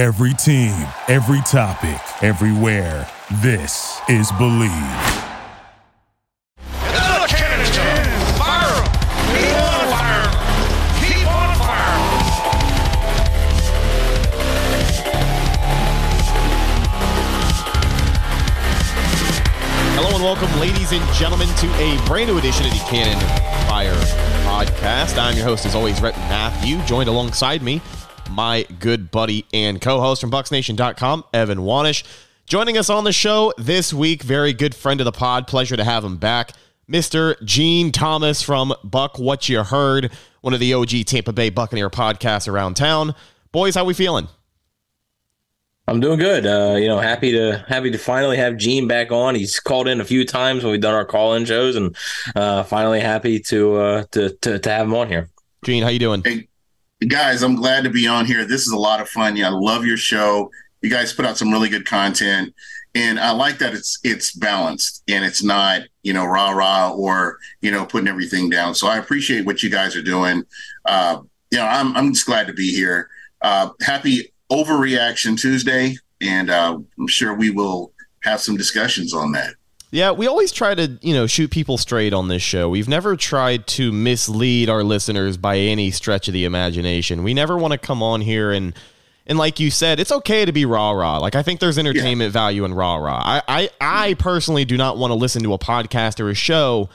Every team, every topic, everywhere. This is Believe. Hello and welcome, ladies and gentlemen, to a brand new edition of the Cannon Fire Podcast. I'm your host, as always, Rhett Matthew, joined alongside me, my good buddy and co-host from BucsNation.com, Evan Wanish. Joining us on the show this week, very good friend of the pod. Pleasure to have him back, Mr. Gene Thomas from Buc What You Heard, one of the OG Tampa Bay Buccaneer podcasts around town. Boys, how we feeling? I'm doing good. Uh, you know, happy to happy to finally have Gene back on. He's called in a few times when we've done our call-in shows, and uh, finally happy to, uh, to to to have him on here. Gene, how you doing? Hey, guys, I'm glad to be on here. This is a lot of fun. Yeah, I love your show. You guys put out some really good content, and I like that it's it's balanced and it's not you know rah rah or you know putting everything down. So I appreciate what you guys are doing. Uh, you know, I'm I'm just glad to be here. Uh, happy Overreaction Tuesday, and uh, I'm sure we will have some discussions on that. Yeah, we always try to, you know, shoot people straight on this show. We've never tried to mislead our listeners by any stretch of the imagination. We never want to come on here and and like you said, it's okay to be rah rah. Like I think there's entertainment yeah. value in rah rah. I, I I personally do not want to listen to a podcast or a show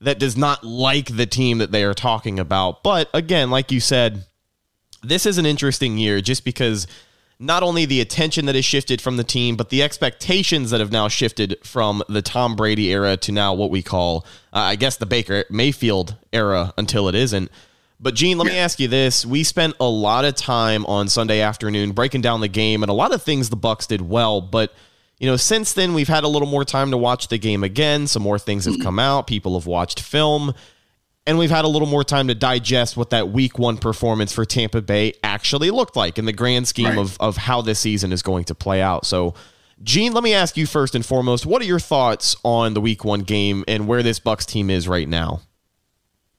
that does not like the team that they are talking about. But again, like you said, this is an interesting year just because not only the attention that has shifted from the team, but the expectations that have now shifted from the Tom Brady era to now what we call, uh, I guess, the Baker Mayfield era until it isn't. But Gene, let me ask you this: We spent a lot of time on Sunday afternoon breaking down the game, and a lot of things the Bucs did well. But you know, since then we've had a little more time to watch the game again. Some more things have mm-hmm. come out. People have watched film and we've had a little more time to digest what that week one performance for Tampa Bay actually looked like in the grand scheme right. of, of how this season is going to play out. So, Gene, let me ask you first and foremost, what are your thoughts on the week one game and where this Bucs team is right now?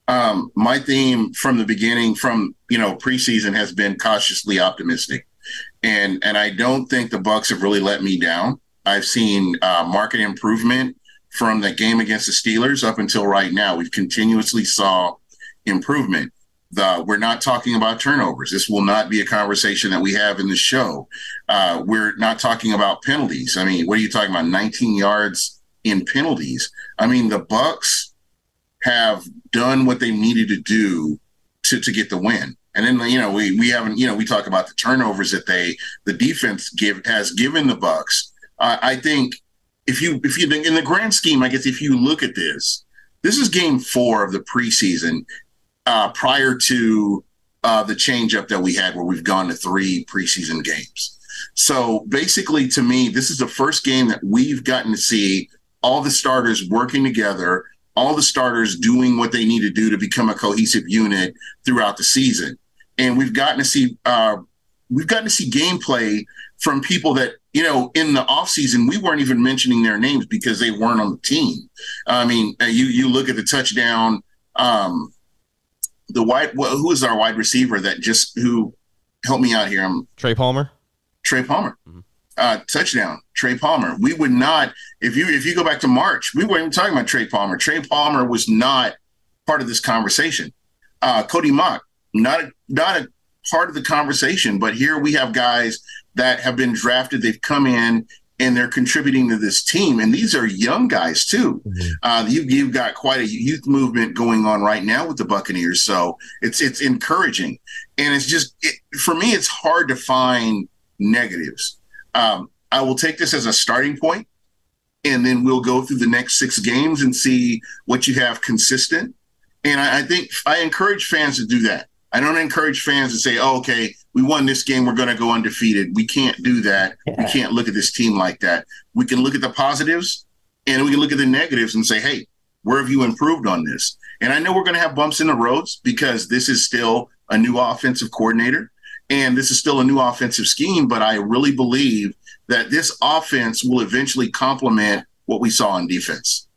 Um, my theme from the beginning, from you know preseason, has been cautiously optimistic, and and I don't think the Bucs have really let me down. I've seen uh, market improvement from the game against the Steelers up until right now. We've continuously saw improvement. The, we're not talking about turnovers. This will not be a conversation that we have in the show. Uh, we're not talking about penalties. I mean, what are you talking about? 19 yards in penalties. I mean, the Bucs have done what they needed to do to to get the win. And then you know we we haven't you know we talk about the turnovers that they the defense give has given the Bucs. Uh, I think if you if you in the grand scheme, I guess if you look at this, this is game four of the preseason uh, prior to uh, the changeup that we had, where we've gone to three preseason games. So basically, to me, this is the first game that we've gotten to see all the starters working together, all the starters doing what they need to do to become a cohesive unit throughout the season, and we've gotten to see uh, we've gotten to see gameplay from people that you know in the offseason we weren't even mentioning their names because they weren't on the team. I mean uh, you you look at the touchdown um the wide who is our wide receiver that just who help me out here i'm trey palmer? Trey palmer. Mm-hmm. uh touchdown trey palmer. We would not if you if you go back to march we weren't even talking about trey palmer. Trey palmer was not part of this conversation. Uh cody mauch not a, not a part of the conversation but here we have guys that have been drafted. They've come in and they're contributing to this team. And these are young guys too. Mm-hmm. Uh, you, you've got quite a youth movement going on right now with the Buccaneers, so it's it's encouraging. And it's just it, for me, it's hard to find negatives. Um, I will take this as a starting point, and then we'll go through the next six games and see what you have consistent. And I, I think I encourage fans to do that. I don't encourage fans to say, oh, okay, we won this game, we're going to go undefeated. We can't do that. Yeah. We can't look at this team like that. We can look at the positives and we can look at the negatives and say, hey, where have you improved on this? And I know we're going to have bumps in the roads because this is still a new offensive coordinator and this is still a new offensive scheme, but I really believe that this offense will eventually complement what we saw on defense.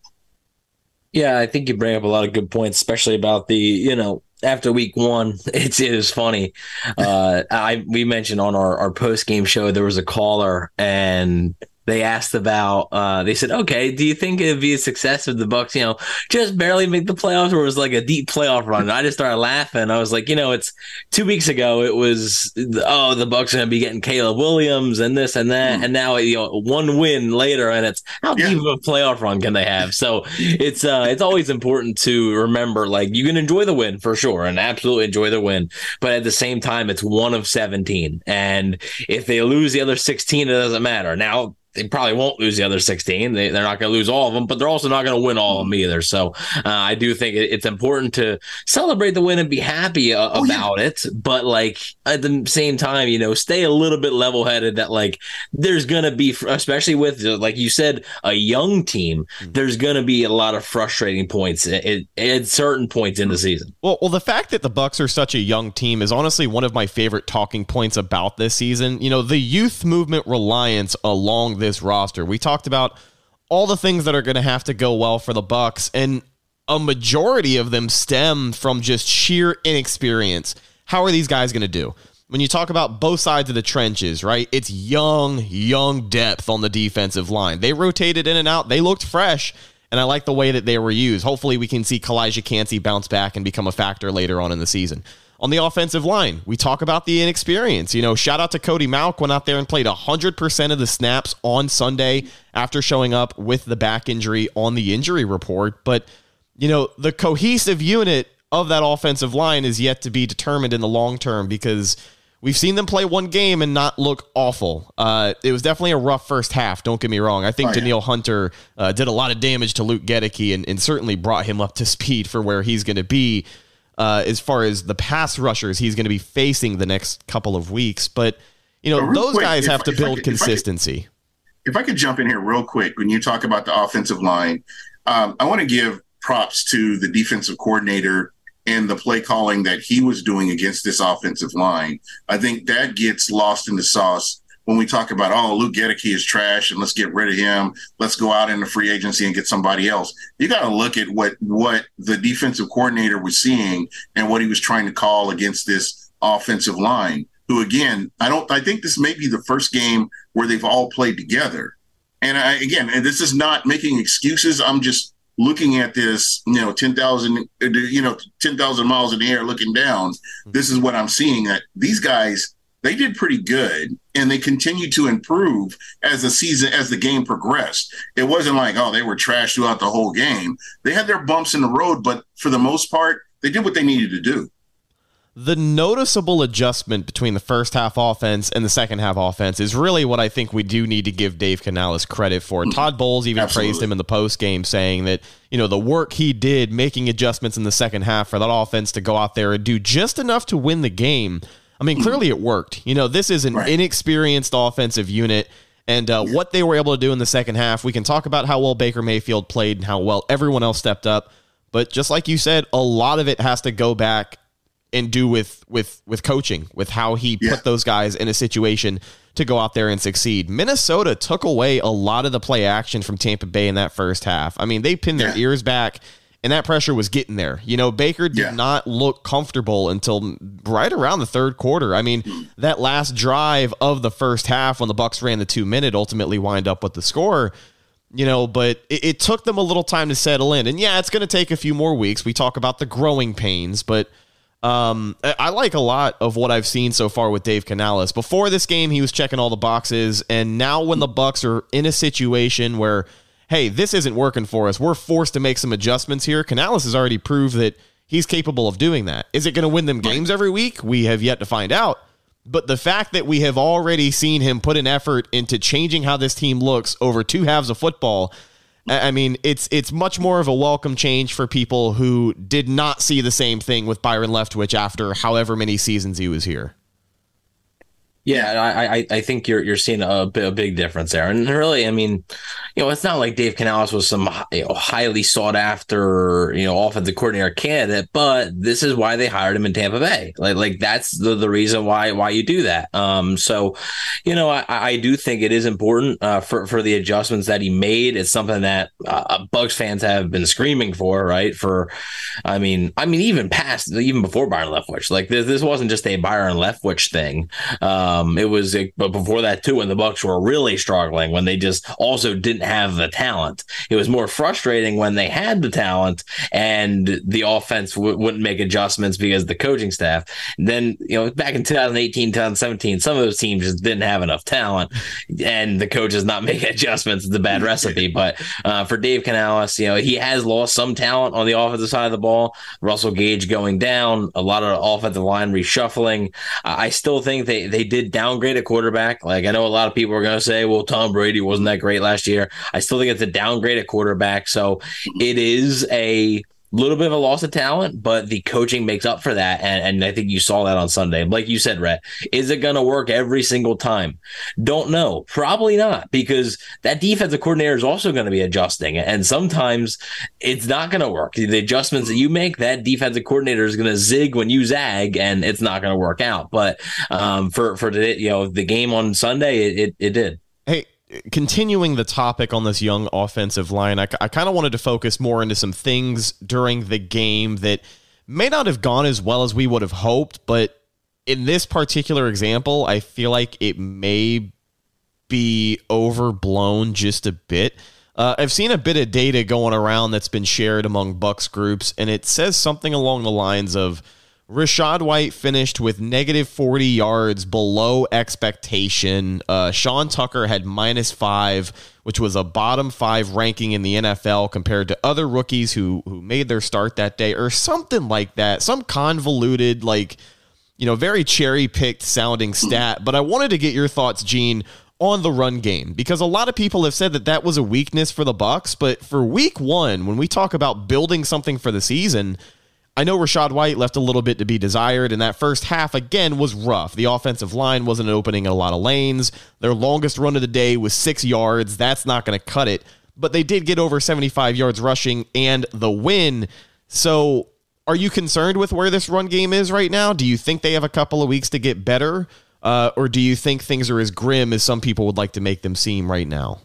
Yeah, I think you bring up a lot of good points, especially about the, you know, after week one, it's it is funny. Uh, I we mentioned on our our post game show there was a caller and they asked about uh, they said okay do you think it'd be a success if the bucs you know just barely make the playoffs or it was like a deep playoff run? And i just started laughing. I was like you know it's two weeks ago it was oh the bucs are to be getting caleb williams and this and that mm. and now you know one win later and it's how yeah. deep of a playoff run can they have? So it's uh it's always important to remember like you can enjoy the win for sure and absolutely enjoy the win but at the same time it's one of 17 and if they lose the other 16 it doesn't matter. Now they probably won't lose the other 16. They, they're not going to lose all of them, but they're also not going to win all of them either. So uh, I do think it's important to celebrate the win and be happy uh, oh, about yeah. it. But like at the same time, you know, stay a little bit level headed that like there's going to be, especially with, uh, like you said, a young team, mm-hmm. there's going to be a lot of frustrating points at, at certain points in the season. Well, well, the fact that the Bucs are such a young team is honestly one of my favorite talking points about this season. You know, the youth movement reliance along the this roster. We talked about all the things that are going to have to go well for the Bucs, and a majority of them stem from just sheer inexperience. How are these guys going to do? When you talk about both sides of the trenches, right? It's young, young depth on the defensive line. They rotated in and out. They looked fresh, and I like the way that they were used. Hopefully, we can see Calijah Kancey bounce back and become a factor later on in the season on the offensive line. We talk about the inexperience. You know, shout out to Cody Mauch went out there and played 100% of the snaps on Sunday after showing up with the back injury on the injury report. But, you know, the cohesive unit of that offensive line is yet to be determined in the long term because we've seen them play one game and not look awful. Uh, it was definitely a rough first half. Don't get me wrong. I think oh, yeah. Danielle Hunter uh, did a lot of damage to Luke Goedeke and, and certainly brought him up to speed for where he's going to be uh, as far as the pass rushers he's going to be facing the next couple of weeks. But you know, those quick, guys have to build could, consistency. If I, could, if I, could, jump in here real quick, when you talk about the offensive line, um, I want to give props to the defensive coordinator and the play calling that he was doing against this offensive line. I think that gets lost in the sauce when we talk about, oh, Luke Goedeke is trash and let's get rid of him. Let's go out in the free agency and get somebody else. You got to look at what what the defensive coordinator was seeing and what he was trying to call against this offensive line. Who again, I don't. I think this may be the first game where they've all played together. And I, again, and this is not making excuses. I'm just looking at this, you know, 10,000, you know, 10,000 miles in the air looking down. Mm-hmm. This is what I'm seeing that these guys they did pretty good and they continued to improve as the season as the game progressed it wasn't like oh they were trash throughout the whole game they had their bumps in the road but for the most part they did what they needed to do the noticeable adjustment between the first half offense and the second half offense is really what I think we do need to give Dave Canales credit for. Mm-hmm. Todd Bowles even Absolutely. praised him in the post game, saying that you know the work he did making adjustments in the second half for that offense to go out there and do just enough to win the game I mean, clearly it worked. You know, this is an right. inexperienced offensive unit. And uh, what they were able to do in the second half, we can talk about how well Baker Mayfield played and how well everyone else stepped up. But just like you said, a lot of it has to go back and do with with with coaching, with how he yeah. put those guys in a situation to go out there and succeed. Minnesota took away a lot of the play action from Tampa Bay in that first half. I mean, they pinned their ears back and that pressure was getting there. You know, Baker did yeah. not look comfortable until right around the third quarter. I mean, that last drive of the first half when the Bucs ran the two minute ultimately wind up with the score. You know, but it, it took them a little time to settle in, and yeah, it's going to take a few more weeks. We talk about the growing pains, but um, I like a lot of what I've seen so far with Dave Canales. Before this game, he was checking all the boxes, and now when the Bucs are in a situation where hey, this isn't working for us. We're forced to make some adjustments here. Canales has already proved that he's capable of doing that. Is it going to win them games every week? We have yet to find out. But the fact that we have already seen him put an effort into changing how this team looks over two halves of football, I mean, it's it's much more of a welcome change for people who did not see the same thing with Byron Leftwich after however many seasons he was here. Yeah, I, I, think you're you're seeing a, a big difference there, and really, I mean, you know, it's not like Dave Canales was some you know, highly sought after you know offensive coordinator candidate, but this is why they hired him in Tampa Bay. Like like that's the, the reason why why you do that. Um, so, you know, I, I do think it is important uh, for for the adjustments that he made. It's something that uh, Bucs fans have been screaming for, right? For, I mean, I mean, even past even before Byron Leftwich, like this, this wasn't just a Byron Leftwich thing. Um, um, it was, but before that too, when the Bucs were really struggling, when they just also didn't have the talent, it was more frustrating when they had the talent and the offense w- wouldn't make adjustments because the coaching staff. then you know, back in 2018, 2017, some of those teams just didn't have enough talent, and the coaches not making adjustments. It's a bad recipe. But uh, for Dave Canales, you know, he has lost some talent on the offensive side of the ball. Russell Gage going down, a lot of offensive line reshuffling. I still think they they did downgrade a quarterback. Like I know a lot of people are going to say, well, Tom Brady wasn't that great last year. I still think it's a downgrade at quarterback. So it is a little bit of a loss of talent, but the coaching makes up for that. And, and I think you saw that on Sunday. Like you said, Rhett, is it going to work every single time? Don't know. Probably not, because that defensive coordinator is also going to be adjusting. And sometimes it's not going to work. The adjustments that you make, that defensive coordinator is going to zig when you zag, and it's not going to work out. But um, for, for the, you know, the game on Sunday, it, it, it did. Continuing the topic on this young offensive line, I, I kind of wanted to focus more into some things during the game that may not have gone as well as we would have hoped, but in this particular example, I feel like it may be overblown just a bit. Uh, I've seen a bit of data going around that's been shared among Bucs groups, and it says something along the lines of Rachaad White finished with negative 40 yards below expectation. Uh, Sean Tucker had minus five, which was a bottom five ranking in the NFL compared to other rookies who who made their start that day, or something like that. Some convoluted, like, you know, very cherry picked sounding stat. But I wanted to get your thoughts, Gene, on the run game because a lot of people have said that that was a weakness for the Bucs. But for Week One, when we talk about building something for the season I know Rachaad White left a little bit to be desired, and that first half again was rough. The offensive line wasn't opening a lot of lanes. Their longest run of the day was six yards. That's not going to cut it. But they did get over 75 yards rushing and the win. So, are you concerned with where this run game is right now? Do you think they have a couple of weeks to get better? Uh, or do you think things are as grim as some people would like to make them seem right now?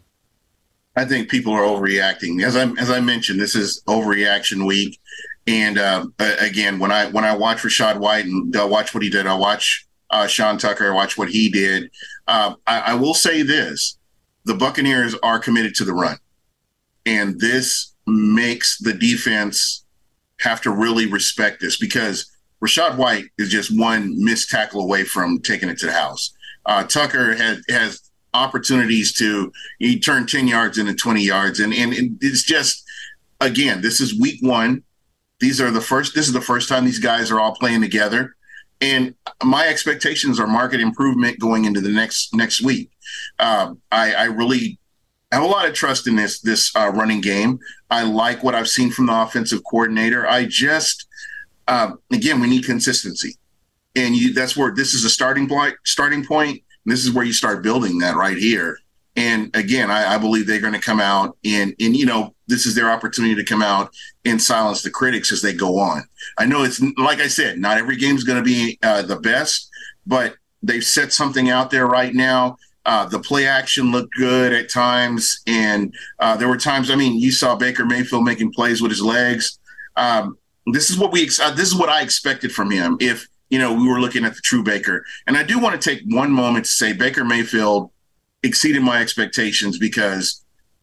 I think people are overreacting. As I as I mentioned, this is overreaction week. And uh, again, when I when I watch Rachaad White and I watch what he did, I watch uh, Sean Tucker, I watch what he did. Uh, I, I will say this: the Buccaneers are committed to the run, and this makes the defense have to really respect this because Rachaad White is just one missed tackle away from taking it to the house. Uh, Tucker has has opportunities to he turned 10 yards into 20 yards and, and it's just again this is week one these are the first. This is the first time these guys are all playing together, and my expectations are market improvement going into the next next week. Uh, I, I really have a lot of trust in this this uh, running game. I like what I've seen from the offensive coordinator. I just uh, again we need consistency, and you that's where this is a starting point. Starting point. This is where you start building that right here. And again, I, I believe they're going to come out and and you know this is their opportunity to come out and silence the critics as they go on. I know it's like I said, not every game is going to be uh, the best, but they've set something out there right now. Uh, the play action looked good at times, and uh, there were times. I mean, you saw Baker Mayfield making plays with his legs. Um, this is what we. Uh, this is what I expected from him. If you know we were looking at the true Baker, and I do want to take one moment to say Baker Mayfield exceeded my expectations because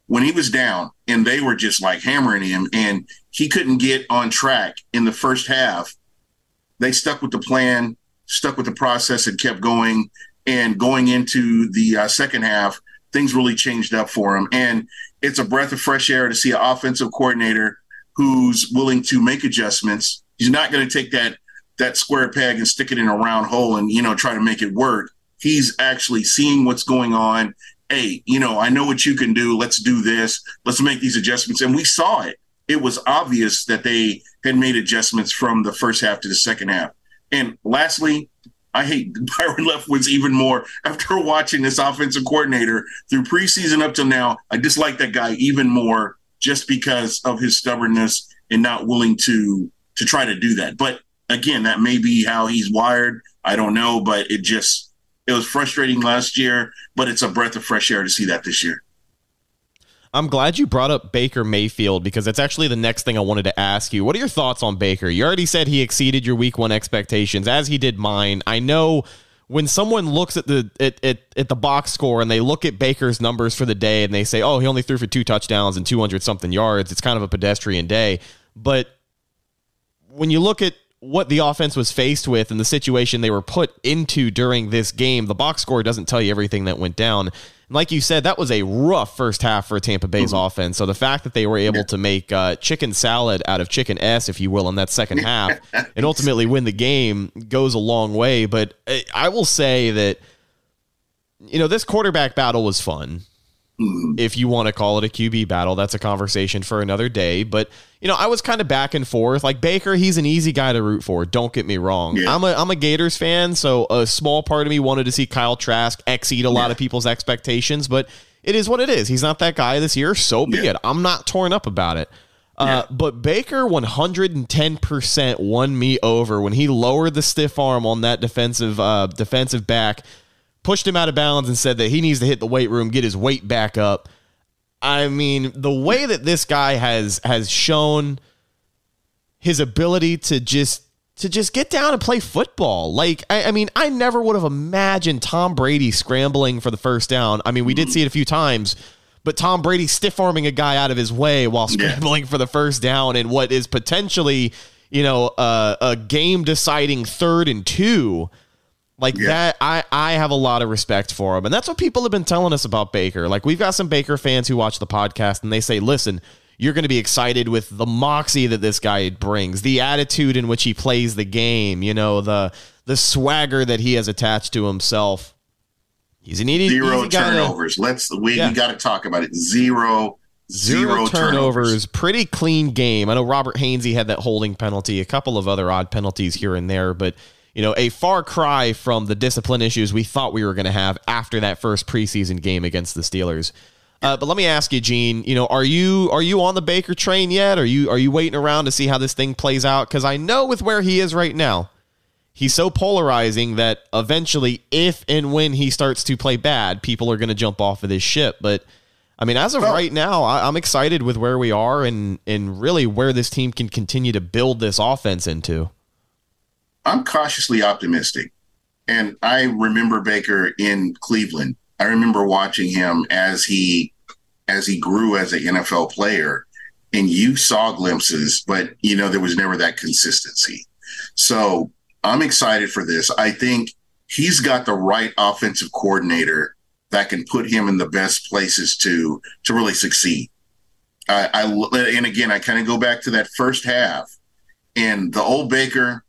when he was down and they were just like hammering him and he couldn't get on track in the first half, they stuck with the plan, stuck with the process, and kept going. And going into the uh, second half, things really changed up for him. And it's a breath of fresh air to see an offensive coordinator who's willing to make adjustments. He's not going to take that that square peg and stick it in a round hole and you know try to make it work he's actually seeing what's going on. Hey, you know, I know what you can do. Let's do this. Let's make these adjustments. And we saw it. It was obvious that they had made adjustments from the first half to the second half. And lastly, I hate Byron Leftwich even more after watching this offensive coordinator through preseason up till now. I dislike that guy even more just because of his stubbornness and not willing to to try to do that. But again, that may be how he's wired. I don't know, but it just it was frustrating last year, but it's a breath of fresh air to see that this year. I'm glad you brought up Baker Mayfield because that's actually the next thing I wanted to ask you. What are your thoughts on Baker? You already said he exceeded your week one expectations, as he did mine. I know when someone looks at the at, at, at the box score and they look at Baker's numbers for the day and they say, oh, he only threw for two touchdowns and 200 something yards, it's kind of a pedestrian day. But when you look at what the offense was faced with and the situation they were put into during this game, the box score doesn't tell you everything that went down And like you said, that was a rough first half for Tampa Bay's mm-hmm. offense. So the fact that they were able to make uh, chicken salad out of chicken S, if you will, in that second half and ultimately win the game goes a long way. But uh, I will say that, you know, this quarterback battle was fun. Mm-hmm. If you want to call it a QB battle, that's a conversation for another day. But you know, I was kind of back and forth. Like Baker, he's an easy guy to root for. Don't get me wrong. Yeah. I'm a I'm a Gators fan, so a small part of me wanted to see Kyle Trask exceed a lot yeah. of people's expectations. But it is what it is. He's not that guy this year. So be yeah. it. I'm not torn up about it. Uh, but Baker 110% won me over when he lowered the stiff arm on that defensive uh, defensive back pushed him out of bounds and said that he needs to hit the weight room, get his weight back up. I mean, the way that this guy has has shown his ability to just to just get down and play football. Like, I, I, mean, I never would have imagined Tom Brady scrambling for the first down. I mean, we did see it a few times, but Tom Brady stiff arming a guy out of his way while scrambling yeah. for the first down in what is potentially, you know, uh, a game deciding third and two. Like yeah. that, I, I have a lot of respect for him. And that's what people have been telling us about Baker. Like, we've got some Baker fans who watch the podcast and they say, listen, you're going to be excited with the moxie that this guy brings, the attitude in which he plays the game, you know, the the swagger that he has attached to himself. He's an easy zero easy turnovers. To, Let's we, yeah. we got to talk about it. Zero Zero, Zero turnovers. turnovers. Pretty clean game. I know Robert Hainsey had that holding penalty, a couple of other odd penalties here and there, but you know, a far cry from the discipline issues we thought we were going to have after that first preseason game against the Steelers. Uh, but let me ask you, Gene. You know, are you are you on the Baker train yet? Are you are you waiting around to see how this thing plays out? Because I know with where he is right now, he's so polarizing that eventually, if and when he starts to play bad, people are going to jump off of this ship. But I mean, as of well, right now, I, I'm excited with where we are and and really where this team can continue to build this offense into. I'm cautiously optimistic. And I remember Baker in Cleveland. I remember watching him as he as he grew as an NFL player and you saw glimpses, but you know, there was never that consistency. So I'm excited for this. I think he's got the right offensive coordinator that can put him in the best places to to really succeed. I, I and again, I kind of go back to that first half, and the old Baker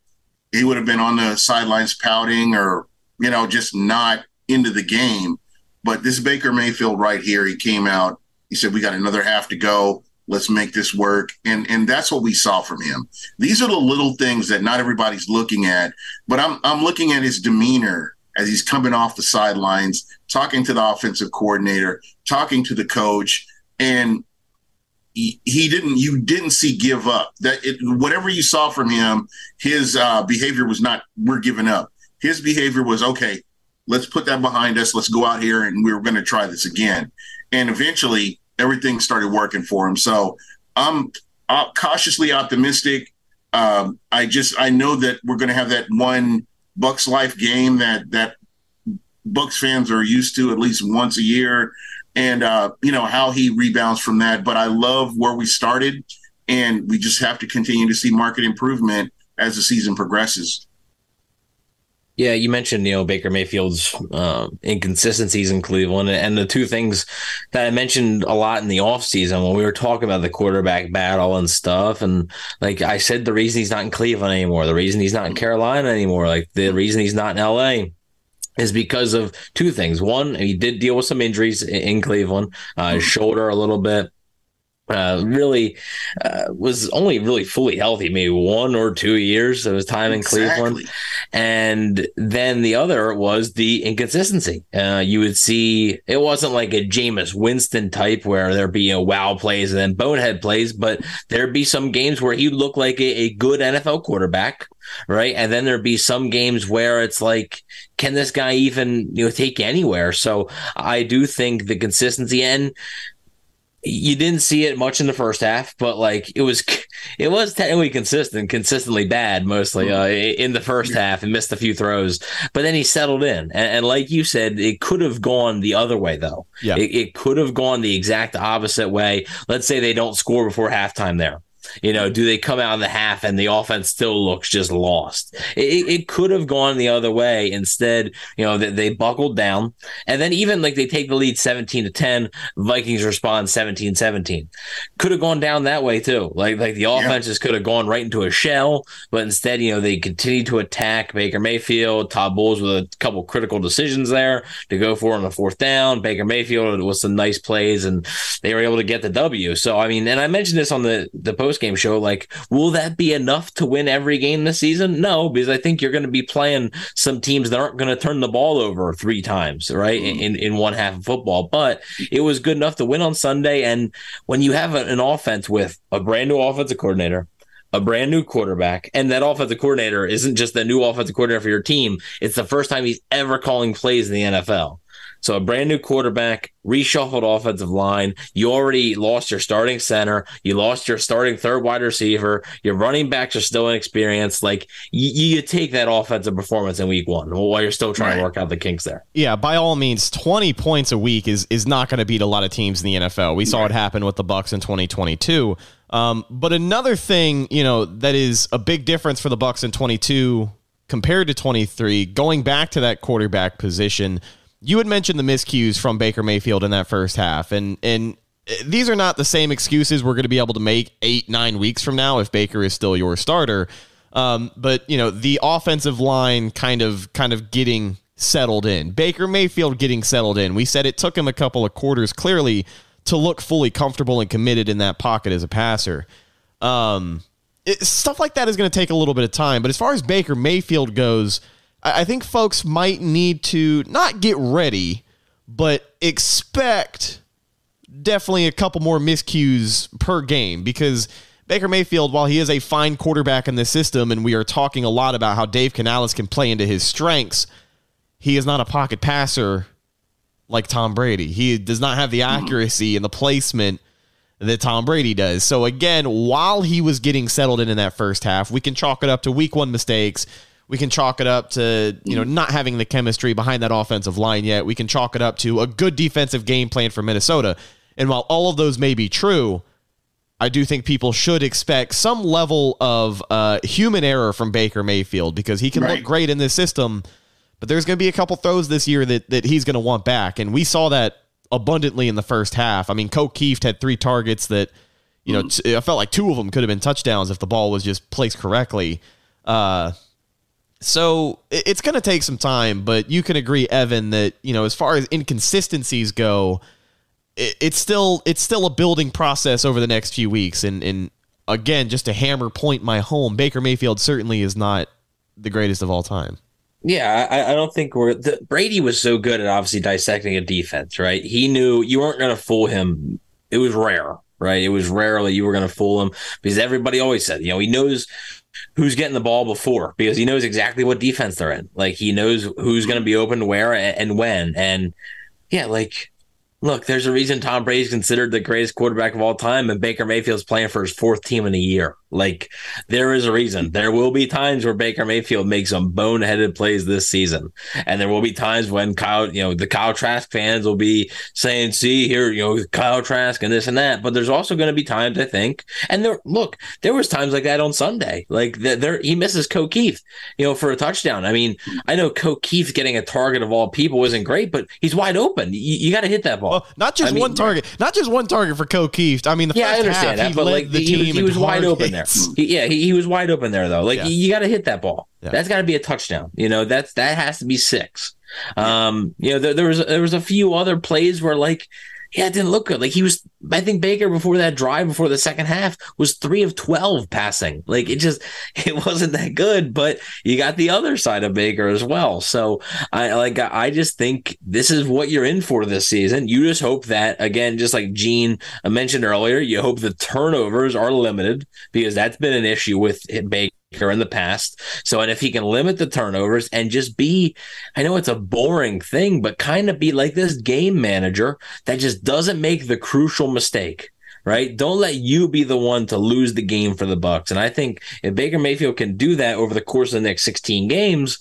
he would have been on the sidelines pouting or, you know, just not into the game. But this Baker Mayfield right here, he came out, he said, We got another half to go. Let's make this work. And and that's what we saw from him. These are the little things that not everybody's looking at, but I'm I'm looking at his demeanor as he's coming off the sidelines, talking to the offensive coordinator, talking to the coach, and he, didn't you didn't see give up. That it, whatever you saw from him his uh, behavior was not we're giving up. His behavior was okay let's put that behind us. Let's go out here and we are going to try this again. And eventually everything started working for him. So i'm uh, cautiously optimistic. Um, i just i know that we're going to have that one bucs life game that that bucs fans are used to at least once a year and uh, you know how he rebounds from that. But I love where we started, and we just have to continue to see market improvement as the season progresses. Yeah, you mentioned you know Baker Mayfield's uh, inconsistencies in Cleveland, and the two things that I mentioned a lot in the offseason when we were talking about the quarterback battle and stuff. And like I said, the reason he's not in Cleveland anymore, the reason he's not in Carolina anymore, like the reason he's not in LA is because of two things. One, he did deal with some injuries in Cleveland, uh, his shoulder a little bit. Uh, really uh, was only really fully healthy, maybe one or two years of his time in exactly. Cleveland. And then the other was the inconsistency. Uh, you would see it wasn't like a Jameis Winston type where there'd be a wow plays and then bonehead plays, but there'd be some games where he looked like a, a good NFL quarterback. Right. And then there'd be some games where it's like, can this guy even you know take anywhere? So I do think the consistency and you didn't see it much in the first half, but like it was, it was technically consistent, consistently bad mostly mm-hmm. uh, in the first half and missed a few throws. But then he settled in, and, and like you said, it could have gone the other way though. Yeah, it, it could have gone the exact opposite way. Let's say they don't score before halftime there. You know, do they come out of the half and the offense still looks just lost? It, it could have gone the other way. Instead, you know, they, they buckled down. And then even like they take the lead 17 to 10, Vikings respond 17 17. Could have gone down that way too. Like, like the offenses yeah. could have gone right into a shell, but instead, you know, they continue to attack Baker Mayfield, Todd Bowles with a couple critical decisions there to go for on the fourth down. Baker Mayfield with some nice plays and they were able to get the W. So, I mean, and I mentioned this on the, the post post game show. Like, will that be enough to win every game this season? No, because I think you're going to be playing some teams that aren't going to turn the ball over three times, right, mm-hmm. in in one half of football. But it was good enough to win on Sunday. And when you have an offense with a brand new offensive coordinator, a brand new quarterback, and that offensive coordinator isn't just the new offensive coordinator for your team. It's the first time he's ever calling plays in the NFL. So a brand new quarterback, reshuffled offensive line. You already lost your starting center. You lost your starting third wide receiver. Your running backs are still inexperienced. Like you, you take that offensive performance in week one while you're still trying right. to work out the kinks there. Yeah, by all means, 20 points a week is is not going to beat a lot of teams in the NFL. We saw right. it happen with the Bucs in 2022. Um, but another thing, you know, that is a big difference for the Bucs in 22 compared to 23, going back to that quarterback position you had mentioned the miscues from Baker Mayfield in that first half, and and these are not the same excuses we're going to be able to make eight nine weeks from now if Baker is still your starter. Um, but you know the offensive line kind of kind of getting settled in. Baker Mayfield getting settled in. We said it took him a couple of quarters clearly to look fully comfortable and committed in that pocket as a passer. Um, it, stuff like that is going to take a little bit of time. But as far as Baker Mayfield goes I think folks might need to not get ready, but expect definitely a couple more miscues per game because Baker Mayfield, while he is a fine quarterback in this system, and we are talking a lot about how Dave Canales can play into his strengths, he is not a pocket passer like Tom Brady. He does not have the mm-hmm. accuracy and the placement that Tom Brady does. So again, while he was getting settled in in that first half, we can chalk it up to week one mistakes we can chalk it up to, you know, not having the chemistry behind that offensive line yet. We can chalk it up to a good defensive game plan for Minnesota. And while all of those may be true, I do think people should expect some level of uh, human error from Baker Mayfield because he can right. look great in this system, but there's going to be a couple throws this year that, that he's going to want back. And we saw that abundantly in the first half. I mean, Ko Kieft had three targets that, you know, mm-hmm. t- I felt like two of them could have been touchdowns if the ball was just placed correctly. Uh, so it's going to take some time, but you can agree, Evan, that you know as far as inconsistencies go, it's still it's still a building process over the next few weeks. And and again, just to hammer point my home, Baker Mayfield certainly is not the greatest of all time. Yeah, I, I don't think we're the, Brady was so good at obviously dissecting a defense, right? He knew you weren't going to fool him. It was rare, right? It was rarely you were going to fool him because everybody always said, you know, he knows who's getting the ball before because he knows exactly what defense they're in. Like he knows who's going to be open where and when. And yeah, like look, there's a reason Tom Brady's considered the greatest quarterback of all time, and Baker Mayfield's playing for his fourth team in a year. Like there is a reason. There will be times where Baker Mayfield makes some boneheaded plays this season, and there will be times when Kyle, you know, the Kyle Trask fans will be saying, "See here, you know, Kyle Trask and this and that." But there's also going to be times I think, and there, look, there was times like that on Sunday. Like there, he misses Kieft, you know, for a touchdown. I mean, I know Kieft getting a target of all people isn't great, but he's wide open. You, you got to hit that ball. Well, not just I mean, one target, not just one target for Kieft. I mean, the yeah, I understand half, that, but like the he, he was wide open there. He, yeah, he, he, was wide open there though. Like yeah. you, you got to hit that ball. Yeah. That's got to be a touchdown. You know, that's that has to be six. Um, you know, there, there was there was a few other plays where like yeah, it didn't look good. Like he was, I think Baker before that drive, before the second half, was three of 12 passing. Like it just, it wasn't that good, but you got the other side of Baker as well. So I like, I just think this is what you're in for this season. You just hope that, again, just like Gene mentioned earlier, you hope the turnovers are limited because that's been an issue with Baker in the past. So, and if he can limit the turnovers and just be, I know it's a boring thing, but kind of be like this game manager that just doesn't make the crucial mistake. Right? Don't let you be the one to lose the game for the Bucs. And I think if Baker Mayfield can do that over the course of the next 16 games,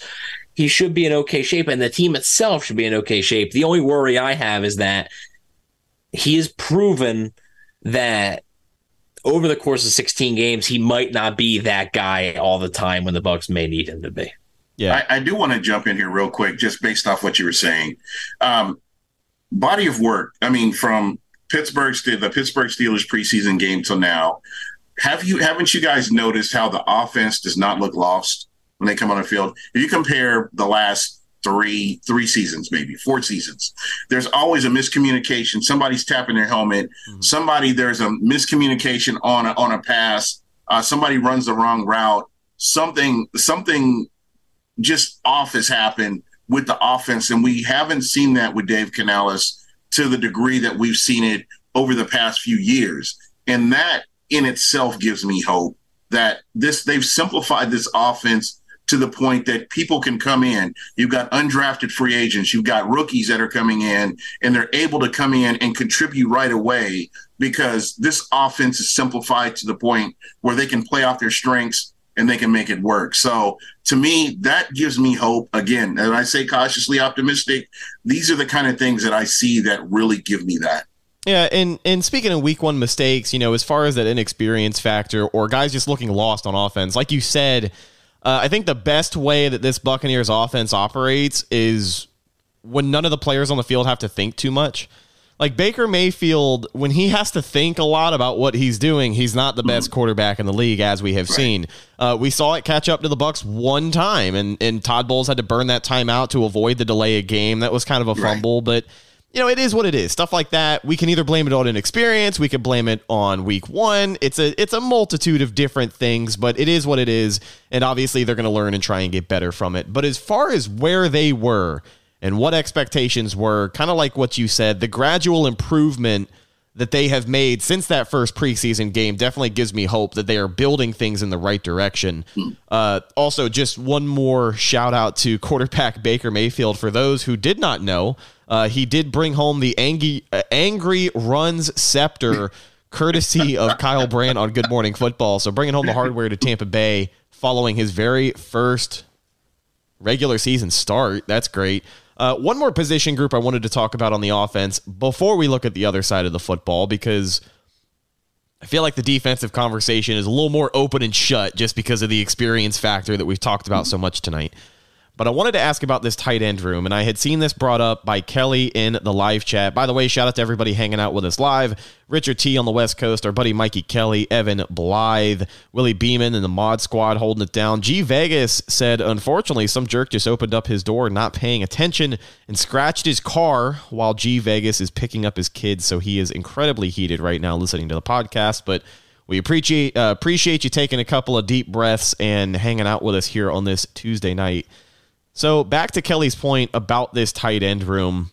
he should be in okay shape and the team itself should be in okay shape. The only worry I have is that he has proven that over the course of 16 games, he might not be that guy all the time when the Bucs may need him to be. Yeah, I, I do want to jump in here real quick, just based off what you were saying. Um, body of work. I mean, from Pittsburgh the Pittsburgh Steelers preseason game till now, have you haven't you guys noticed how the offense does not look lost when they come on the field? If you compare the last three three seasons maybe four seasons. There's always a miscommunication. Somebody's tapping their helmet. Mm-hmm. somebody there's a miscommunication on a, on a pass. Uh, somebody runs the wrong route. Something something just off has happened with the offense and we haven't seen that with Dave Canales to the degree that we've seen it over the past few years. And that in itself gives me hope that this they've simplified this offense to the point that people can come in. You've got undrafted free agents, you've got rookies that are coming in, and they're able to come in and contribute right away because this offense is simplified to the point where they can play off their strengths and they can make it work. So to me, that gives me hope. Again, and I say cautiously optimistic, these are the kind of things that I see that really give me that. Yeah, and and speaking of week one mistakes, you know, as far as that inexperience factor or guys just looking lost on offense, like you said, uh, I think the best way that this Buccaneers offense operates is when none of the players on the field have to think too much. Like Baker Mayfield, when he has to think a lot about what he's doing, he's not the best quarterback in the league, as we have right. seen. Uh, we saw it catch up to the Bucs one time, and and Todd Bowles had to burn that time out to avoid the delay of game. That was kind of a fumble, right. but you know, it is what it is. Stuff like that. We can either blame it on inexperience, we could blame it on week one. It's a it's a multitude of different things, but it is what it is. And obviously they're gonna learn and try and get better from it. But as far as where they were and what expectations were, kind of like what you said, the gradual improvement that they have made since that first preseason game definitely gives me hope that they are building things in the right direction. Uh, also, just one more shout out to quarterback Baker Mayfield. For those who did not know, uh, he did bring home the angry, uh, angry runs scepter, courtesy of Kyle Brandt on Good Morning Football. So bringing home the hardware to Tampa Bay following his very first regular season start. That's great. Uh, one more position group I wanted to talk about on the offense before we look at the other side of the football because I feel like the defensive conversation is a little more open and shut just because of the experience factor that we've talked about so much tonight. But I wanted to ask about this tight end room, and I had seen this brought up by Kelly in the live chat. By the way, shout out to everybody hanging out with us live. Richard T on the West Coast, our buddy Mikey Kelly, Evan Blythe, Willie Beeman, and the Mod Squad holding it down. G Vegas said, unfortunately, some jerk just opened up his door, not paying attention, and scratched his car while G Vegas is picking up his kids. So he is incredibly heated right now listening to the podcast. But we appreciate uh, appreciate you taking a couple of deep breaths and hanging out with us here on this Tuesday night. So back to Kelly's point about this tight end room,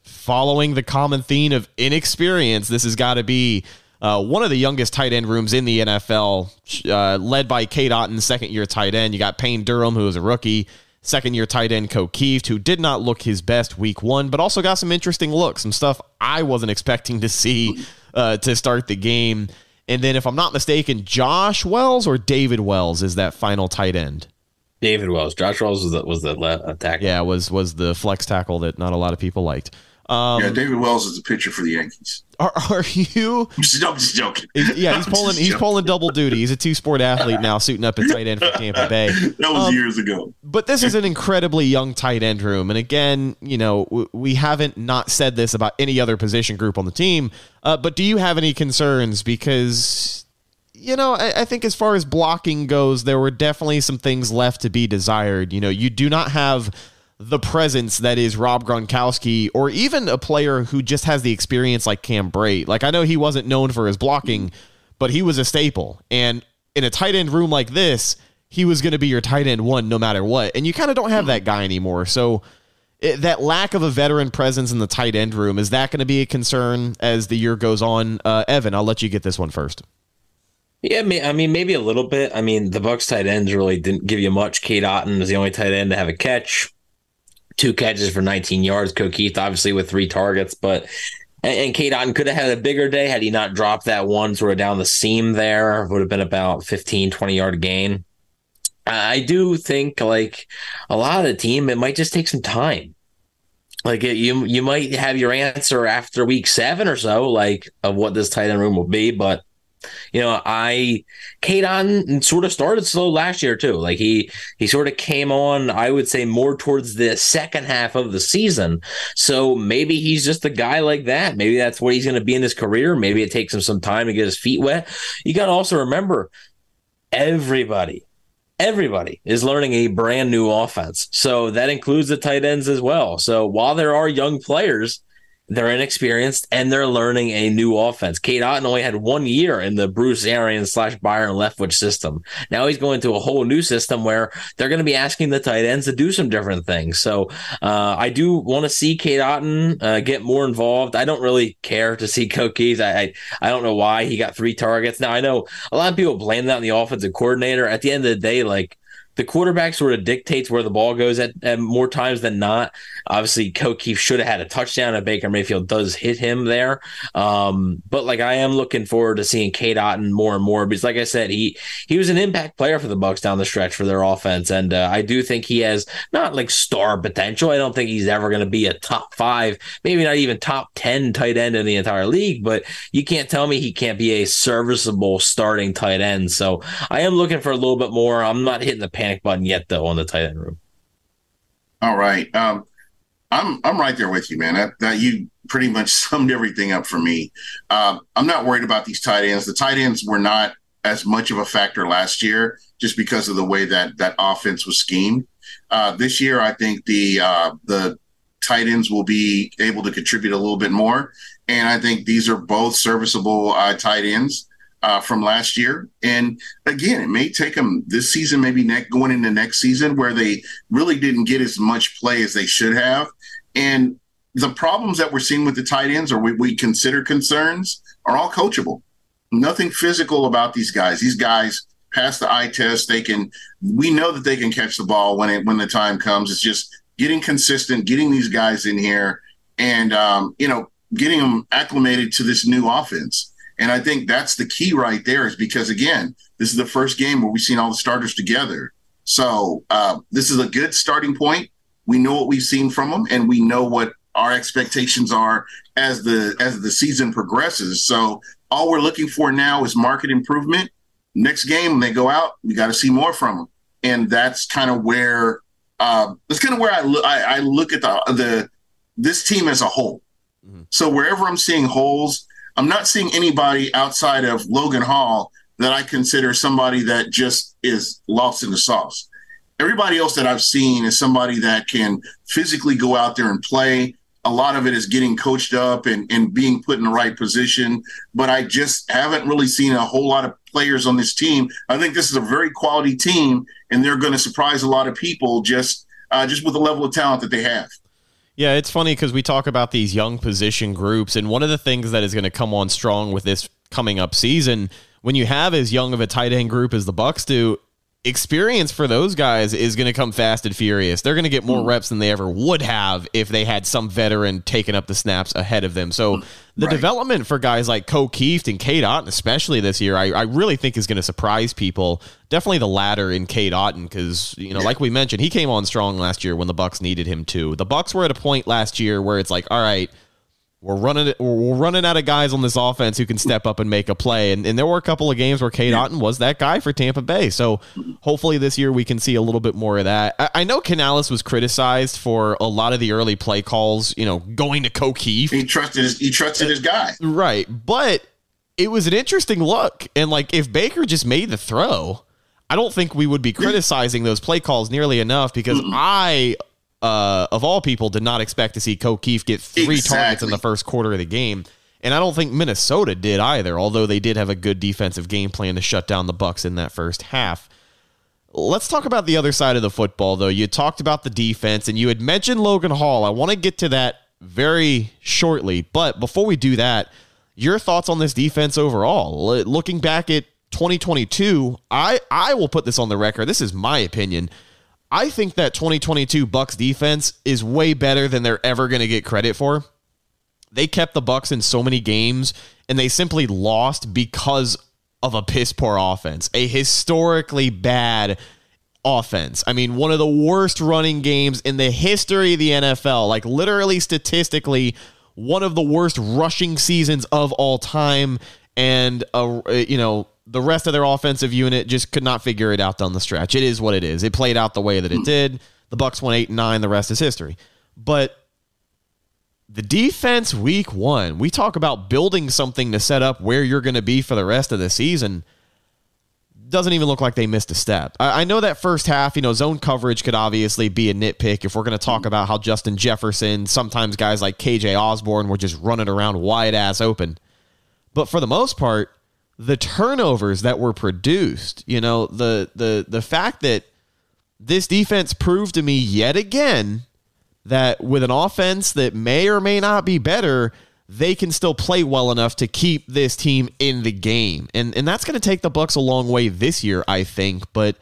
following the common theme of inexperience, this has got to be uh, one of the youngest tight end rooms in the NFL, uh, led by Cade Otton, second year tight end. You got Payne Durham, who is a rookie, second year tight end Ko Kieft, who did not look his best week one, but also got some interesting looks, some stuff I wasn't expecting to see uh, to start the game. And then, if I'm not mistaken, Josh Wells or David Wells is that final tight end. David Wells. Josh Wells was the, was the attack. Yeah, was was the flex tackle that not a lot of people liked. Um, yeah, David Wells is a pitcher for the Yankees. Are, are you? I'm just, I'm just joking. yeah, he's pulling he's joking. pulling double duty. He's a two sport athlete now, suiting up at tight end for Tampa Bay. That was um, years ago. But this is an incredibly young tight end room, and again, you know, w- we haven't not said this about any other position group on the team. Uh, but do you have any concerns because you know, I, I, think as far as blocking goes, there were definitely some things left to be desired. You know, you do not have the presence that is Rob Gronkowski, or even a player who just has the experience like Cam Brate. Like I know he wasn't known for his blocking, but he was a staple. And in a tight end room like this, he was going to be your tight end one no matter what. And you kind of don't have that guy anymore. So it, that lack of a veteran presence in the tight end room is that going to be a concern as the year goes on? Uh, Evan, I'll let you get this one first. Yeah, I mean, maybe a little bit. I mean, the Bucs tight ends really didn't give you much. Cade Otton was the only tight end to have a catch two catches for 19 yards. Kieft obviously with three targets, but and, Cade Otton could have had a bigger day had he not dropped that one sort of down the seam there. Would have been about 15, 20 yard gain. I do think like a lot of the team, it might just take some time. Like you, you might have your answer after week seven or so, like of what this tight end room will be. But you know, I Otton sort of started slow last year too. Like he he sort of came on, I would say, more towards the second half of the season. So maybe he's just a guy like that. Maybe that's what he's going to be in his career. Maybe it takes him some time to get his feet wet. You got to also remember, everybody everybody is learning a brand new offense. So that includes the tight ends as well. So while there are young players, they're inexperienced and they're learning a new offense. Cade Otton only had one year in the Bruce Arians slash Byron Leftwich system. Now he's going to a whole new system where they're going to be asking the tight ends to do some different things. So uh, I do want to see Cade Otton uh, get more involved. I don't really care to see Ko Kieft. I, I, I don't know why he got three targets. Now I know a lot of people blame that on the offensive coordinator. At the end of the day, like the quarterback sort of dictates where the ball goes at, at more times than not. Obviously, Ko should have had a touchdown, and Baker Mayfield does hit him there. Um, but like I am looking forward to seeing Cade Otton more and more because, like I said, he he was an impact player for the Bucs down the stretch for their offense, and uh, I do think he has not like star potential. I don't think he's ever going to be a top five, maybe not even top ten tight end in the entire league. But you can't tell me he can't be a serviceable starting tight end. So I am looking for a little bit more. I'm not hitting the panic button yet, though, on the tight end room. All right. Um, I'm I'm right there with you, man. That, that you pretty much summed everything up for me. Uh, I'm not worried about these tight ends. The tight ends were not as much of a factor last year, just because of the way that that offense was schemed. Uh, this year, I think the uh, the tight ends will be able to contribute a little bit more, and I think these are both serviceable uh, tight ends uh, from last year. And again, it may take them this season, maybe next, going into next season, where they really didn't get as much play as they should have. And the problems that we're seeing with the tight ends, or we, we consider concerns, are all coachable. Nothing physical about these guys. These guys pass the eye test. They can. We know that they can catch the ball when it when the time comes. It's just getting consistent, getting these guys in here, and um, you know, getting them acclimated to this new offense. And I think that's the key right there is because, again, this is the first game where we've seen all the starters together. So uh, this is a good starting point. We know what we've seen from them, and we know what our expectations are as the as the season progresses. So all we're looking for now is market improvement. Next game, when they go out, we got to see more from them, and that's kind of where uh, that's kind of where I look. I, I, look at the the this team as a whole. Mm-hmm. So wherever I'm seeing holes, I'm not seeing anybody outside of Logan Hall that I consider somebody that just is lost in the sauce. Everybody else that I've seen is somebody that can physically go out there and play. A lot of it is getting coached up and, and being put in the right position. But I just haven't really seen a whole lot of players on this team. I think this is a very quality team, and they're going to surprise a lot of people just uh, just with the level of talent that they have. Yeah, it's funny because we talk about these young position groups, and one of the things that is going to come on strong with this coming up season, when you have as young of a tight end group as the Bucs do, experience for those guys is going to come fast and furious. They're going to get more mm. reps than they ever would have if they had some veteran taking up the snaps ahead of them. So the right. development for guys like Ko Kieft and Cade Otton, especially this year, I, I really think is going to surprise people. Definitely the latter in Cade Otton because you know, like we mentioned, he came on strong last year when the Bucs needed him to. The Bucs were at a point last year where it's like, all right we're running we're running out of guys on this offense who can step up and make a play. And, and there were a couple of games where Cade Otton was that guy for Tampa Bay. So hopefully this year we can see a little bit more of that. I, I know Canales was criticized for a lot of the early play calls, you know, going to Ko He trusted his he trusted his guy. Right. But it was an interesting look. And like if Baker just made the throw, I don't think we would be criticizing those play calls nearly enough because I uh, of all people, did not expect to see Ko Kieft get three Exactly. targets in the first quarter of the game. And I don't think Minnesota did either, although they did have a good defensive game plan to shut down the Bucs in that first half. Let's talk about the other side of the football, though. You talked about the defense, and you had mentioned Logan Hall. I want to get to that very shortly. But before we do that, your thoughts on this defense overall? Looking back at 2022, I, I will put this on the record. This is my opinion. I think that 2022 Bucs defense is way better than they're ever going to get credit for. They kept the Bucs in so many games and they simply lost because of a piss poor offense, a historically bad offense. I mean, one of the worst running games in the history of the NFL, like literally statistically, one of the worst rushing seasons of all time. And, uh, you know, the rest of their offensive unit just could not figure it out down the stretch. It is what it is. It played out the way that it hmm. did. The Bucs won eight and nine. The rest is history. But the defense week one, we talk about building something to set up where you're going to be for the rest of the season. Doesn't even look like they missed a step. I, I know that first half, you know, zone coverage could obviously be a nitpick if we're going to talk hmm. about how Justin Jefferson, sometimes guys like KJ Osborne were just running around wide ass open. But for the most part, the turnovers that were produced, you know, the the the fact that this defense proved to me yet again that with an offense that may or may not be better, they can still play well enough to keep this team in the game. And and that's going to take the Bucs a long way this year, I think, but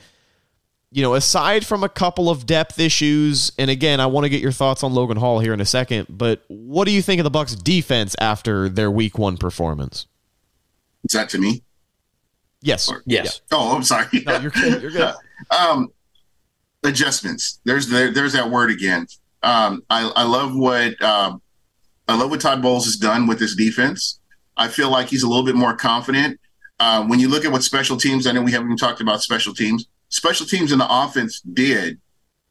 you know, aside from a couple of depth issues, and again, I want to get your thoughts on Logan Hall here in a second, but what do you think of the Bucs defense after their week 1 performance? Is that to me? Yes. Yes. Oh, I'm sorry. No, you're good. You're good. um, adjustments. There's there, there's that word again. Um, I, I love what um, I love what Todd Bowles has done with his defense. I feel like he's a little bit more confident. Uh, when you look at what special teams, I know we haven't even talked about special teams. Special teams in the offense did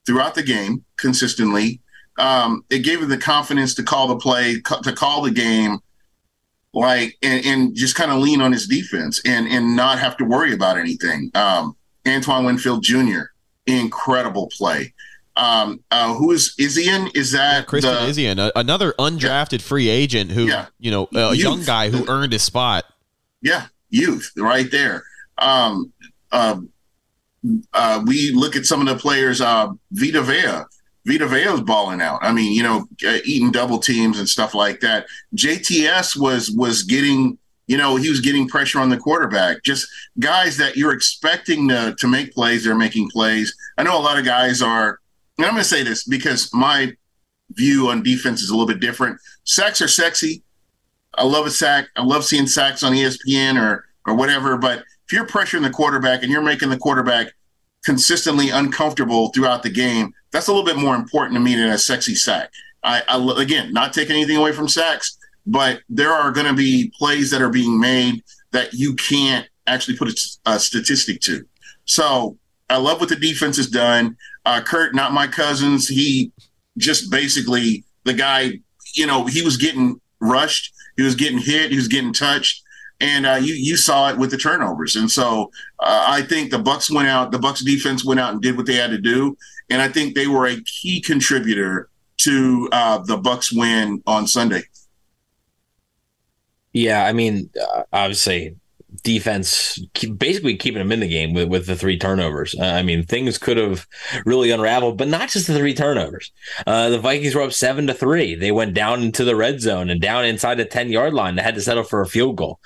throughout the game consistently. Um, it gave him the confidence to call the play, ca- to call the game, like and, and just kind of lean on his defense and and not have to worry about anything. Um, Antoine Winfield Jr. incredible play. Um, uh, who is Izien? Is that Christian the, Izien, a- another undrafted free agent who, Yeah. you know, a Youth. young guy who earned his spot. Yeah, youth right there. Um, uh, uh, we look at some of the players. Uh, Vita Vea. Vita Vea's balling out. I mean, you know, uh, eating double teams and stuff like that. JTS was was getting, you know, he was getting pressure on the quarterback. Just guys that you're expecting to to make plays, they're making plays. I know a lot of guys are. And I'm going to say this because my view on defense is a little bit different. Sacks are sexy. I love a sack. I love seeing sacks on ESPN or or whatever. But if you're pressuring the quarterback and you're making the quarterback consistently uncomfortable throughout the game, that's a little bit more important to me than a sexy sack. I, I again, not taking anything away from sacks, but there are going to be plays that are being made that you can't actually put a statistic to. So I love what the defense has done. Uh, Kirk, not my cousins. He just basically the guy. You know, he was getting rushed. He was getting hit. He was getting touched, and uh, you you saw it with the turnovers. And so uh, I think the Bucs went out. The Bucs defense went out and did what they had to do, and I think they were a key contributor to uh, the Bucs win on Sunday. Yeah, I mean, uh, obviously, defense keep, basically keeping them in the game with, with the three turnovers. Uh, I mean, things could have really unraveled, but not just the three turnovers. Uh, the Vikings were up seven to three. They went down into the red zone and down inside the ten yard line. They had to settle for a field goal.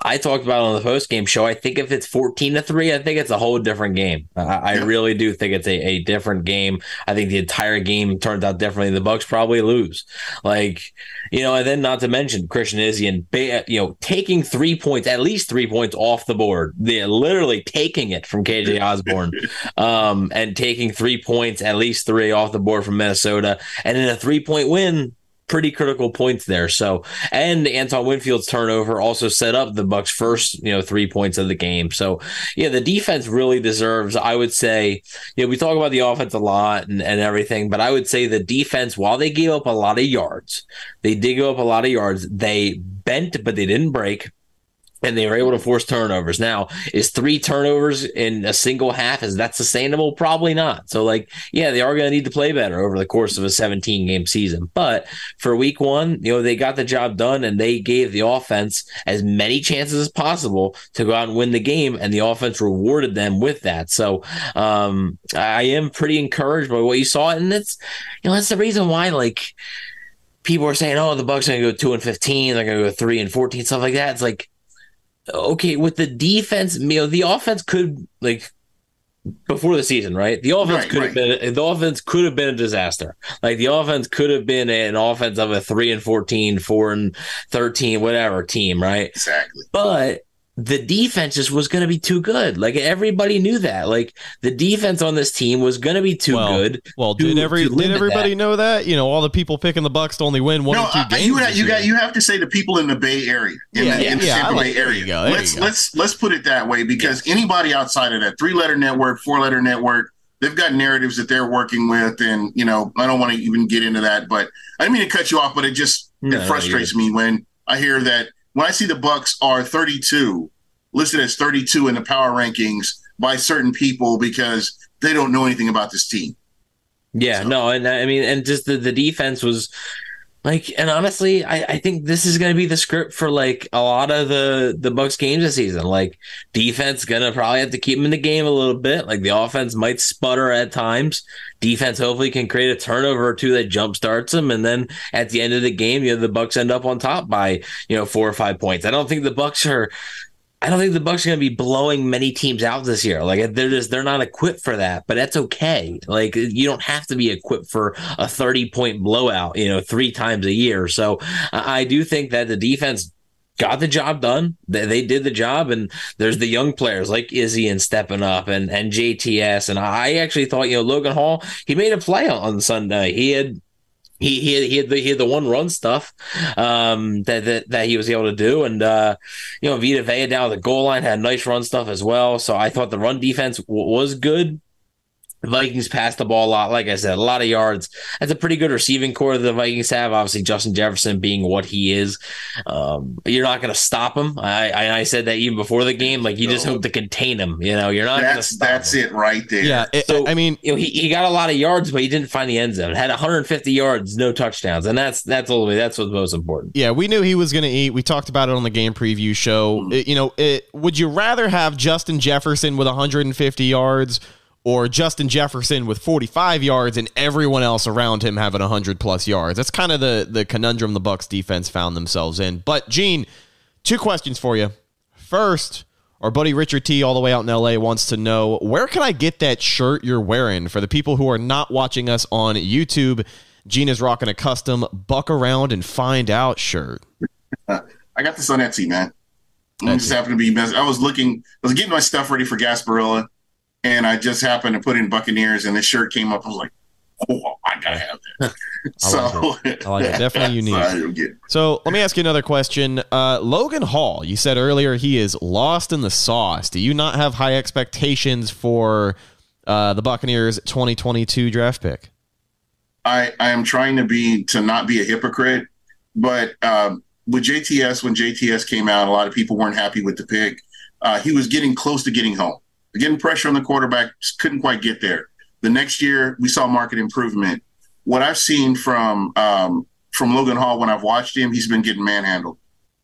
I talked about it on the post game show. I think if it's fourteen to three, I think it's a whole different game. I, I really do think it's a, a different game. I think the entire game turns out differently. The Bucs probably lose. Like you know, and then not to mention Christian Izzy ba- you know, taking three points, at least three points off the board. They're literally taking it from KJ Osborne, um, and taking three points, at least three off the board from Minnesota, and in a three point win. Pretty critical points there. So, and Antoine Winfield's turnover also set up the Bucs' first, you know, three points of the game. So, yeah, the defense really deserves. I would say, you know, we talk about the offense a lot and, and everything, but I would say the defense, while they gave up a lot of yards, they did give up a lot of yards. They bent, but they didn't break. And they were able to force turnovers. Now, is three turnovers in a single half is that sustainable? Probably not. So, like, yeah, they are going to need to play better over the course of a 17 game season. But for week one, you know, they got the job done and they gave the offense as many chances as possible to go out and win the game, and the offense rewarded them with that. So, um, I am pretty encouraged by what you saw, and that's you know that's the reason why like people are saying, oh, the Bucs are going to go two and 15, they're going to go three and 14, stuff like that. It's like okay, with the defense, you know, the offense could like before the season, right? The offense right, could right. have been the offense could have been a disaster. Like the offense could have been an offense of a three and 14, four and 13, whatever team, right? Exactly. But the defense just was going to be too good. Like everybody knew that. Like the defense on this team was going to be too well, good. Well, to, did every did everybody that. know that? You know, all the people picking the Bucs to only win one no, or two uh, games. You, you got you have to say the people in the Bay Area, in yeah, the, yeah, in the yeah, Tampa like, Bay area. let's let's let's put it that way because yeah. anybody outside of that three letter network, four letter network, they've got narratives that they're working with, and you know, I don't want to even get into that, but I didn't mean to cut you off, but it just no, it frustrates me when I hear that when I see the Bucs are 32 listed as 32 in the power rankings by certain people because they don't know anything about this team. Yeah, so. no, and I mean, and just the, the defense was like, and honestly, I, I think this is going to be the script for like a lot of the the Bucs games this season. Like, defense gonna probably have to keep them in the game a little bit. Like, the offense might sputter at times. Defense hopefully can create a turnover or two that jump starts them, and then at the end of the game, you know, the Bucs end up on top by you know four or five points. I don't think the Bucs are I don't think the Bucs are going to be blowing many teams out this year. Like they're just they're not equipped for that, but that's okay. Like you don't have to be equipped for a 30 point blowout, you know, three times a year. So I do think that the defense got the job done. They, they did the job, and there's the young players like Izien stepping up and and JTS. And I actually thought you know Logan Hall he made a play on Sunday. He had he he he had the, he had the one run stuff um, that, that that he was able to do, and uh, you know Vita Vea down the goal line had nice run stuff as well. So I thought the run defense w- was good. The Vikings pass the ball a lot. Like I said, a lot of yards. That's a pretty good receiving core that the Vikings have. Obviously, Justin Jefferson being what he is, um, you're not going to stop him. I, I, I said that even before the game. Like you no. just hope to contain him. You know, you're not. That's that's him. it right there. Yeah. It, so, I mean, you know, he, he got a lot of yards, but he didn't find the end zone. Had 150 yards, no touchdowns, and that's that's ultimately that's what's most important. Yeah, we knew he was going to eat. We talked about it on the game preview show. Mm-hmm. It, you know, it, would you rather have Justin Jefferson with 150 yards? Or Justin Jefferson with 45 yards and everyone else around him having 100 plus yards. That's kind of the the conundrum the Bucs defense found themselves in. But Gene, two questions for you. First, our buddy Richard T all the way out in LA wants to know, where can I get that shirt you're wearing for the people who are not watching us on YouTube? Gene is rocking a custom buck around and find out shirt. I got this on Etsy, man. I just happened to be. I was looking. I was getting my stuff ready for Gasparilla, and I just happened to put in Buccaneers, and the shirt came up. I was like, "Oh, I gotta have that." so like it. I like it. Definitely unique. So let me ask you another question. Uh, Logan Hall, you said earlier he is lost in the sauce. Do you not have high expectations for uh, the Buccaneers 2022 draft pick? I I am trying to be to not be a hypocrite, but um, with JTS when JTS came out, a lot of people weren't happy with the pick. Uh, he was getting close to getting home getting pressure on the quarterback, couldn't quite get there. The next year, we saw market improvement. What I've seen from um, from Logan Hall when I've watched him, he's been getting manhandled.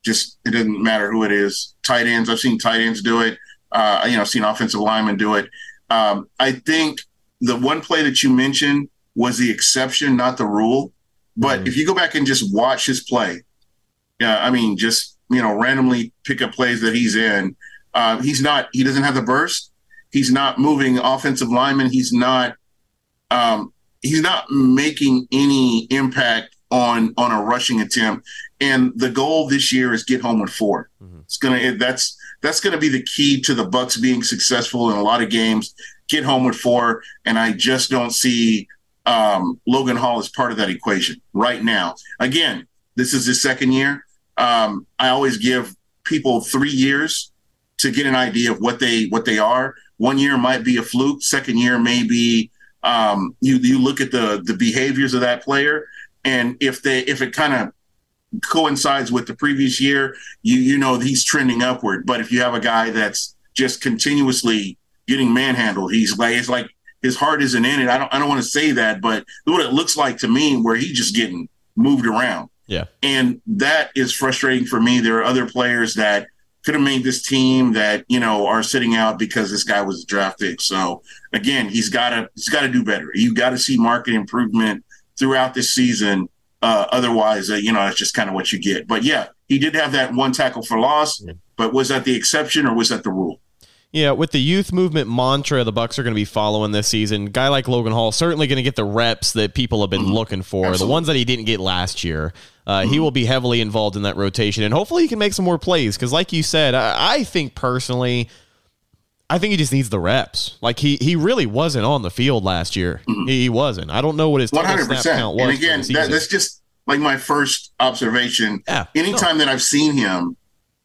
Just it doesn't matter who it is. Tight ends, I've seen tight ends do it. Uh, you know, I've seen offensive linemen do it. Um, I think the one play that you mentioned was the exception, not the rule. But mm-hmm. if you go back and just watch his play, yeah, I mean, just you know, randomly pick up plays that he's in. Uh, he's not. He doesn't have the burst. He's not moving offensive linemen. He's not. Um, he's not making any impact on on a rushing attempt. And the goal this year is get home with 4 mm-hmm. It's gonna. That's that's gonna be the key to the Bucs being successful in a lot of games. Get home with four, and I just don't see um, Logan Hall as part of that equation right now. Again, this is his second year. Um, I always give people three years to get an idea of what they what they are. One year might be a fluke. Second year maybe um, you you look at the the behaviors of that player, and if they if it kind of coincides with the previous year, you you know he's trending upward. But if you have a guy that's just continuously getting manhandled, he's like it's like his heart isn't in it. I don't I don't want to say that, but what it looks like to me, where he's just getting moved around. Yeah, and that is frustrating for me. There are other players that could have made this team that you know are sitting out because this guy was drafted. So again, he's got to he's got to do better. You got to see market improvement throughout this season. Uh, otherwise, uh, you know, that's just kind of what you get. But yeah, he did have that one tackle for loss. But was that the exception or was that the rule? Yeah, with the youth movement mantra the Bucs are going to be following this season, guy like Logan Hall certainly going to get the reps that people have been mm-hmm. looking for, Absolutely. the ones that he didn't get last year. Uh, mm-hmm. He will be heavily involved in that rotation, and hopefully he can make some more plays. Because, like you said, I, I, think personally, I think he just needs the reps. Like he he really wasn't on the field last year. Mm-hmm. He, wasn't. I don't know what his one hundred percent count was. And again, that, that's just like my first observation. Yeah, Anytime no. that I've seen him,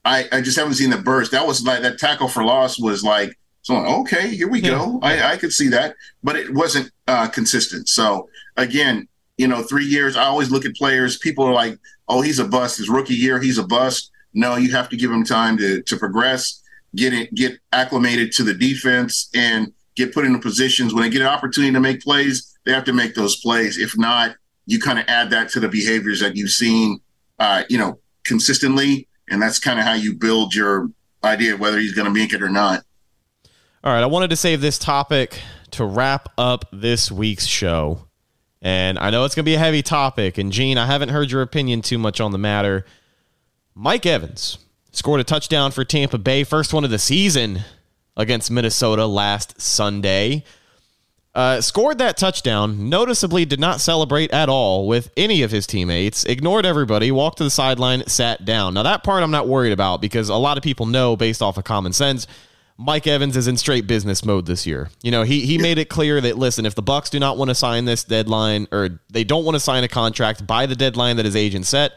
I, I just haven't seen the burst. That was like that tackle for loss was like so okay, here we yeah. go. I, I could see that, but it wasn't uh, consistent. So again, you know, three years. I always look at players. People are like, "Oh, he's a bust. His rookie year, he's a bust." No, you have to give him time to to progress, get it, get acclimated to the defense, and get put into positions when they get an opportunity to make plays. They have to make those plays. If not, you kind of add that to the behaviors that you've seen, uh, you know, consistently, and that's kind of how you build your idea whether he's going to make it or not. All right, I wanted to save this topic to wrap up this week's show. And I know it's going to be a heavy topic. And Gene, I haven't heard your opinion too much on the matter. Mike Evans scored a touchdown for Tampa Bay, first one of the season against Minnesota last Sunday. Uh, scored that touchdown, noticeably did not celebrate at all with any of his teammates, ignored everybody, walked to the sideline, sat down. Now, that part I'm not worried about because a lot of people know, based off of common sense, Mike Evans is in straight business mode this year. You know, he he made it clear that listen, if the Bucs do not want to sign this deadline or they don't want to sign a contract by the deadline that his agent set,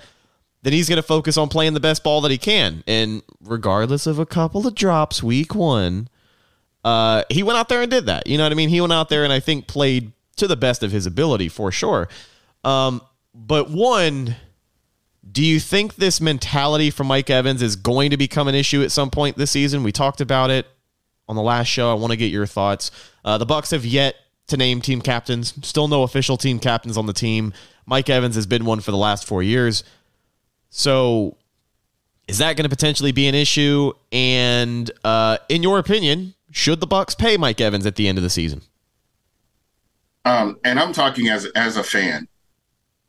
then he's going to focus on playing the best ball that he can. And regardless of a couple of drops week 1, uh he went out there and did that. You know what I mean? He went out there and I think played to the best of his ability for sure. Um but one do you think this mentality from Mike Evans is going to become an issue at some point this season? We talked about it on the last show. I want to get your thoughts. Uh, the Bucs have yet to name team captains. Still no official team captains on the team. Mike Evans has been one for the last four years. So, is that going to potentially be an issue? And uh, in your opinion, should the Bucs pay Mike Evans at the end of the season? Um, and I'm talking as as a fan.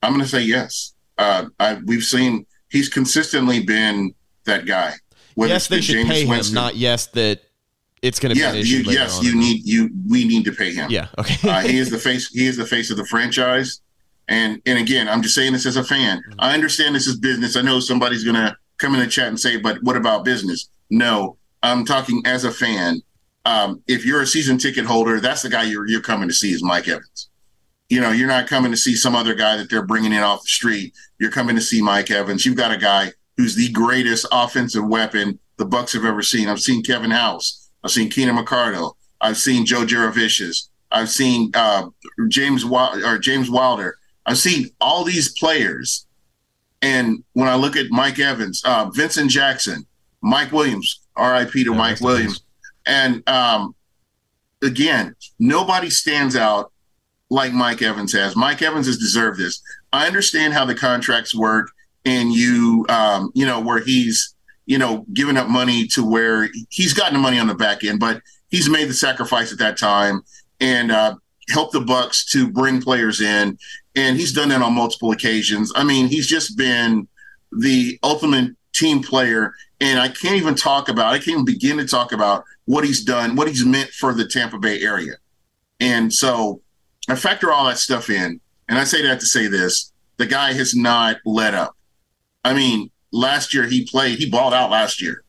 I'm going to say yes. Uh, I, we've seen he's consistently been that guy. yes, they should James pay him. Not yes that it's going to yeah, be. You, yes, you need you. We need to pay him. Yeah. Okay. uh, he is the face. He is the face of the franchise. And and again, I'm just saying this as a fan. Mm-hmm. I understand this is business. I know somebody's going to come in the chat and say, "But what about business?" No, I'm talking as a fan. Um, if you're a season ticket holder, that's the guy you're you're coming to see is Mike Evans. You know, you're not coming to see some other guy that they're bringing in off the street. You're coming to see Mike Evans. You've got a guy who's the greatest offensive weapon the Bucs have ever seen. I've seen Kevin House. I've seen Keenan McCardle. I've seen Joe Jurevicius. I've seen uh, James or James Wilder. I've seen all these players, and when I look at Mike Evans, uh, Vincent Jackson, Mike Williams, R.I.P. to yeah, Mike Williams, and um, again, nobody stands out like Mike Evans has. Mike Evans has deserved this. I understand how the contracts work, and you, um, you know, where he's you know, giving up money to where he's gotten the money on the back end, but he's made the sacrifice at that time and uh, helped the Bucs to bring players in, and he's done that on multiple occasions. I mean, he's just been the ultimate team player, and I can't even talk about, I can't even begin to talk about what he's done, what he's meant for the Tampa Bay area. And so I factor all that stuff in, and I say that to say this: the guy has not let up. I mean, last year he played, he balled out last year,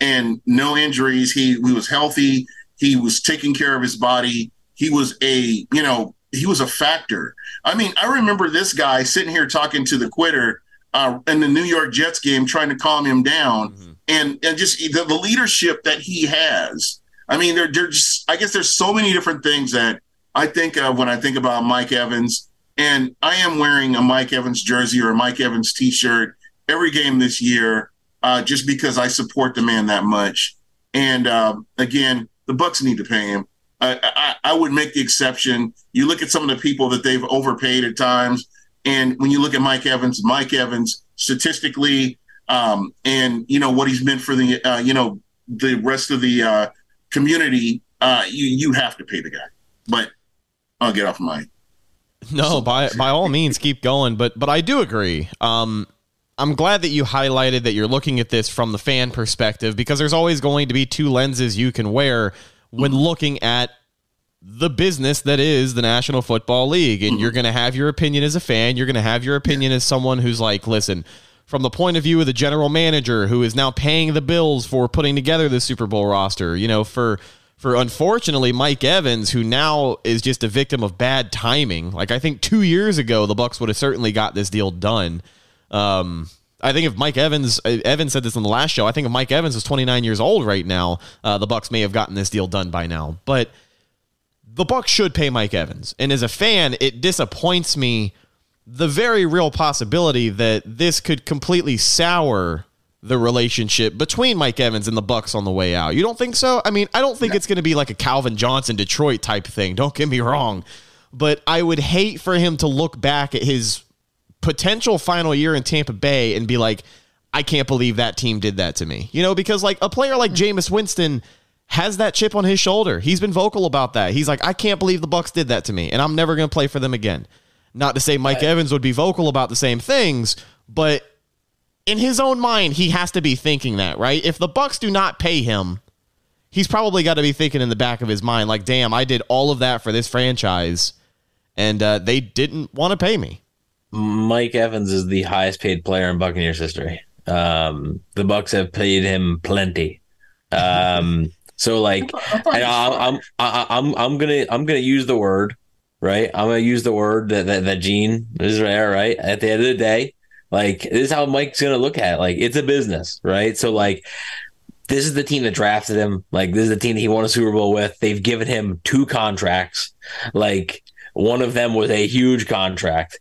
and no injuries. He, he was healthy. He was taking care of his body. He was a, you know, he was a factor. I mean, I remember this guy sitting here talking to the quitter uh, in the New York Jets game, trying to calm him down, mm-hmm. and and just the, the, leadership that he has. I mean, there, there's, I guess, there's so many different things that I think of when I think about Mike Evans, and I am wearing a Mike Evans jersey or a Mike Evans T-shirt every game this year, uh, just because I support the man that much. And uh, again, the Bucs need to pay him. I, I, I would make the exception. You look at some of the people that they've overpaid at times, and when you look at Mike Evans, Mike Evans statistically, um, and you know what he's meant for the uh, you know the rest of the uh, community, uh, you you have to pay the guy. But I'll get off my. No, by by all means, keep going. But but I do agree. Um, I'm glad that you highlighted that you're looking at this from the fan perspective because there's always going to be two lenses you can wear when looking at the business that is the National Football League. And you're going to have your opinion as a fan. You're going to have your opinion as someone who's like, listen, from the point of view of the general manager who is now paying the bills for putting together the Super Bowl roster, you know, for for unfortunately Mike Evans, who now is just a victim of bad timing. Like I think two years ago, the Bucs would have certainly got this deal done. Um, I think if Mike Evans, Evans said this on the last show. I think if Mike Evans was 29 years old right now, uh, the Bucs may have gotten this deal done by now. But the Bucs should pay Mike Evans, and as a fan, it disappoints me the very real possibility that this could completely sour the relationship between Mike Evans and the Bucs on the way out. You don't think so? I mean, I don't think it's going to be like a Calvin Johnson Detroit type thing. Don't get me wrong, but I would hate for him to look back at his potential final year in Tampa Bay and be like, I can't believe that team did that to me. You know, because like a player like mm. Jameis Winston has that chip on his shoulder. He's been vocal about that. He's like, I can't believe the Bucs did that to me, and I'm never going to play for them again. Not to say Mike Evans would be vocal about the same things, but in his own mind, he has to be thinking that, right? If the Bucs do not pay him, he's probably got to be thinking in the back of his mind, like, damn, I did all of that for this franchise, and uh, they didn't want to pay me. Mike Evans is the highest paid player in Buccaneers history. Um, the Bucs have paid him plenty. Um, so like, and I'm, I'm, I'm, I'm gonna, I'm gonna use the word, right? I'm gonna use the word that that, that Gene is there, right? At the end of the day, like this is how Mike's gonna look at it. Like it's a business, right? So like, this is the team that drafted him. Like this is the team that he won a Super Bowl with. They've given him two contracts. Like one of them was a huge contract.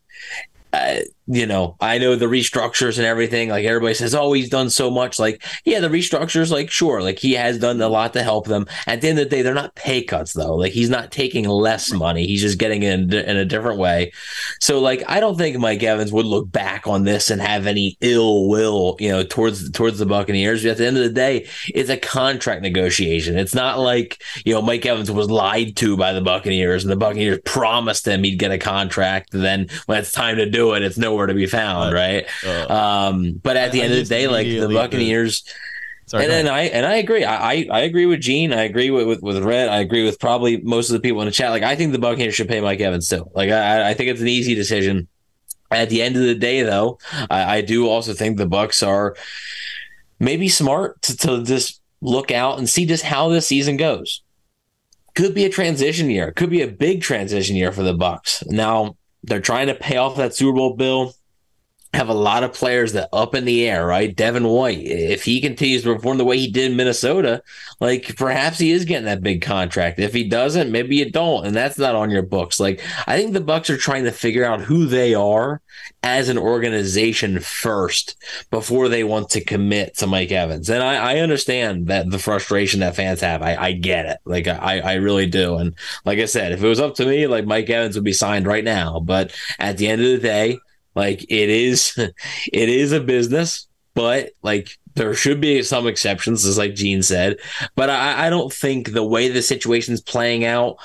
Uh, you know, I know the restructures and everything. Like everybody says, oh, he's done so much. Like, yeah, the restructures, like, sure, like he has done a lot to help them. At the end of the day, they're not pay cuts though. Like he's not taking less money. He's just getting it in, in a different way. So, like, I don't think Mike Evans would look back on this and have any ill will, you know, towards towards the Buccaneers. But at the end of the day, it's a contract negotiation. It's not like you know Mike Evans was lied to by the Buccaneers and the Buccaneers promised him he'd get a contract. And then when it's time to do it, it's nowhere to be found, right? Uh, um, but at the end of the day, like the Buccaneers. Sorry, and then I and I agree. I, I, I agree with Gene. I agree with, with with Red. I agree with probably most of the people in the chat. Like I think the Buccaneers should pay Mike Evans too. Like I I think it's an easy decision. At the end of the day, though, I, I do also think the Bucs are maybe smart to, to just look out and see just how this season goes. Could be a transition year. Could be a big transition year for the Bucs. Now they're trying to pay off that Super Bowl bill have a lot of players that up in the air, right? Devin White, if he continues to perform the way he did in Minnesota, like perhaps he is getting that big contract. If he doesn't, maybe you don't, and that's not on your books. Like I think the Bucs are trying to figure out who they are as an organization first before they want to commit to Mike Evans. And I, I understand that the frustration that fans have. I, I get it. Like I, I really do. And like I said, if it was up to me, like Mike Evans would be signed right now. But at the end of the day, like it is, it is a business, but like there should be some exceptions, as like Gene said. But I, I don't think the way the situation's playing out,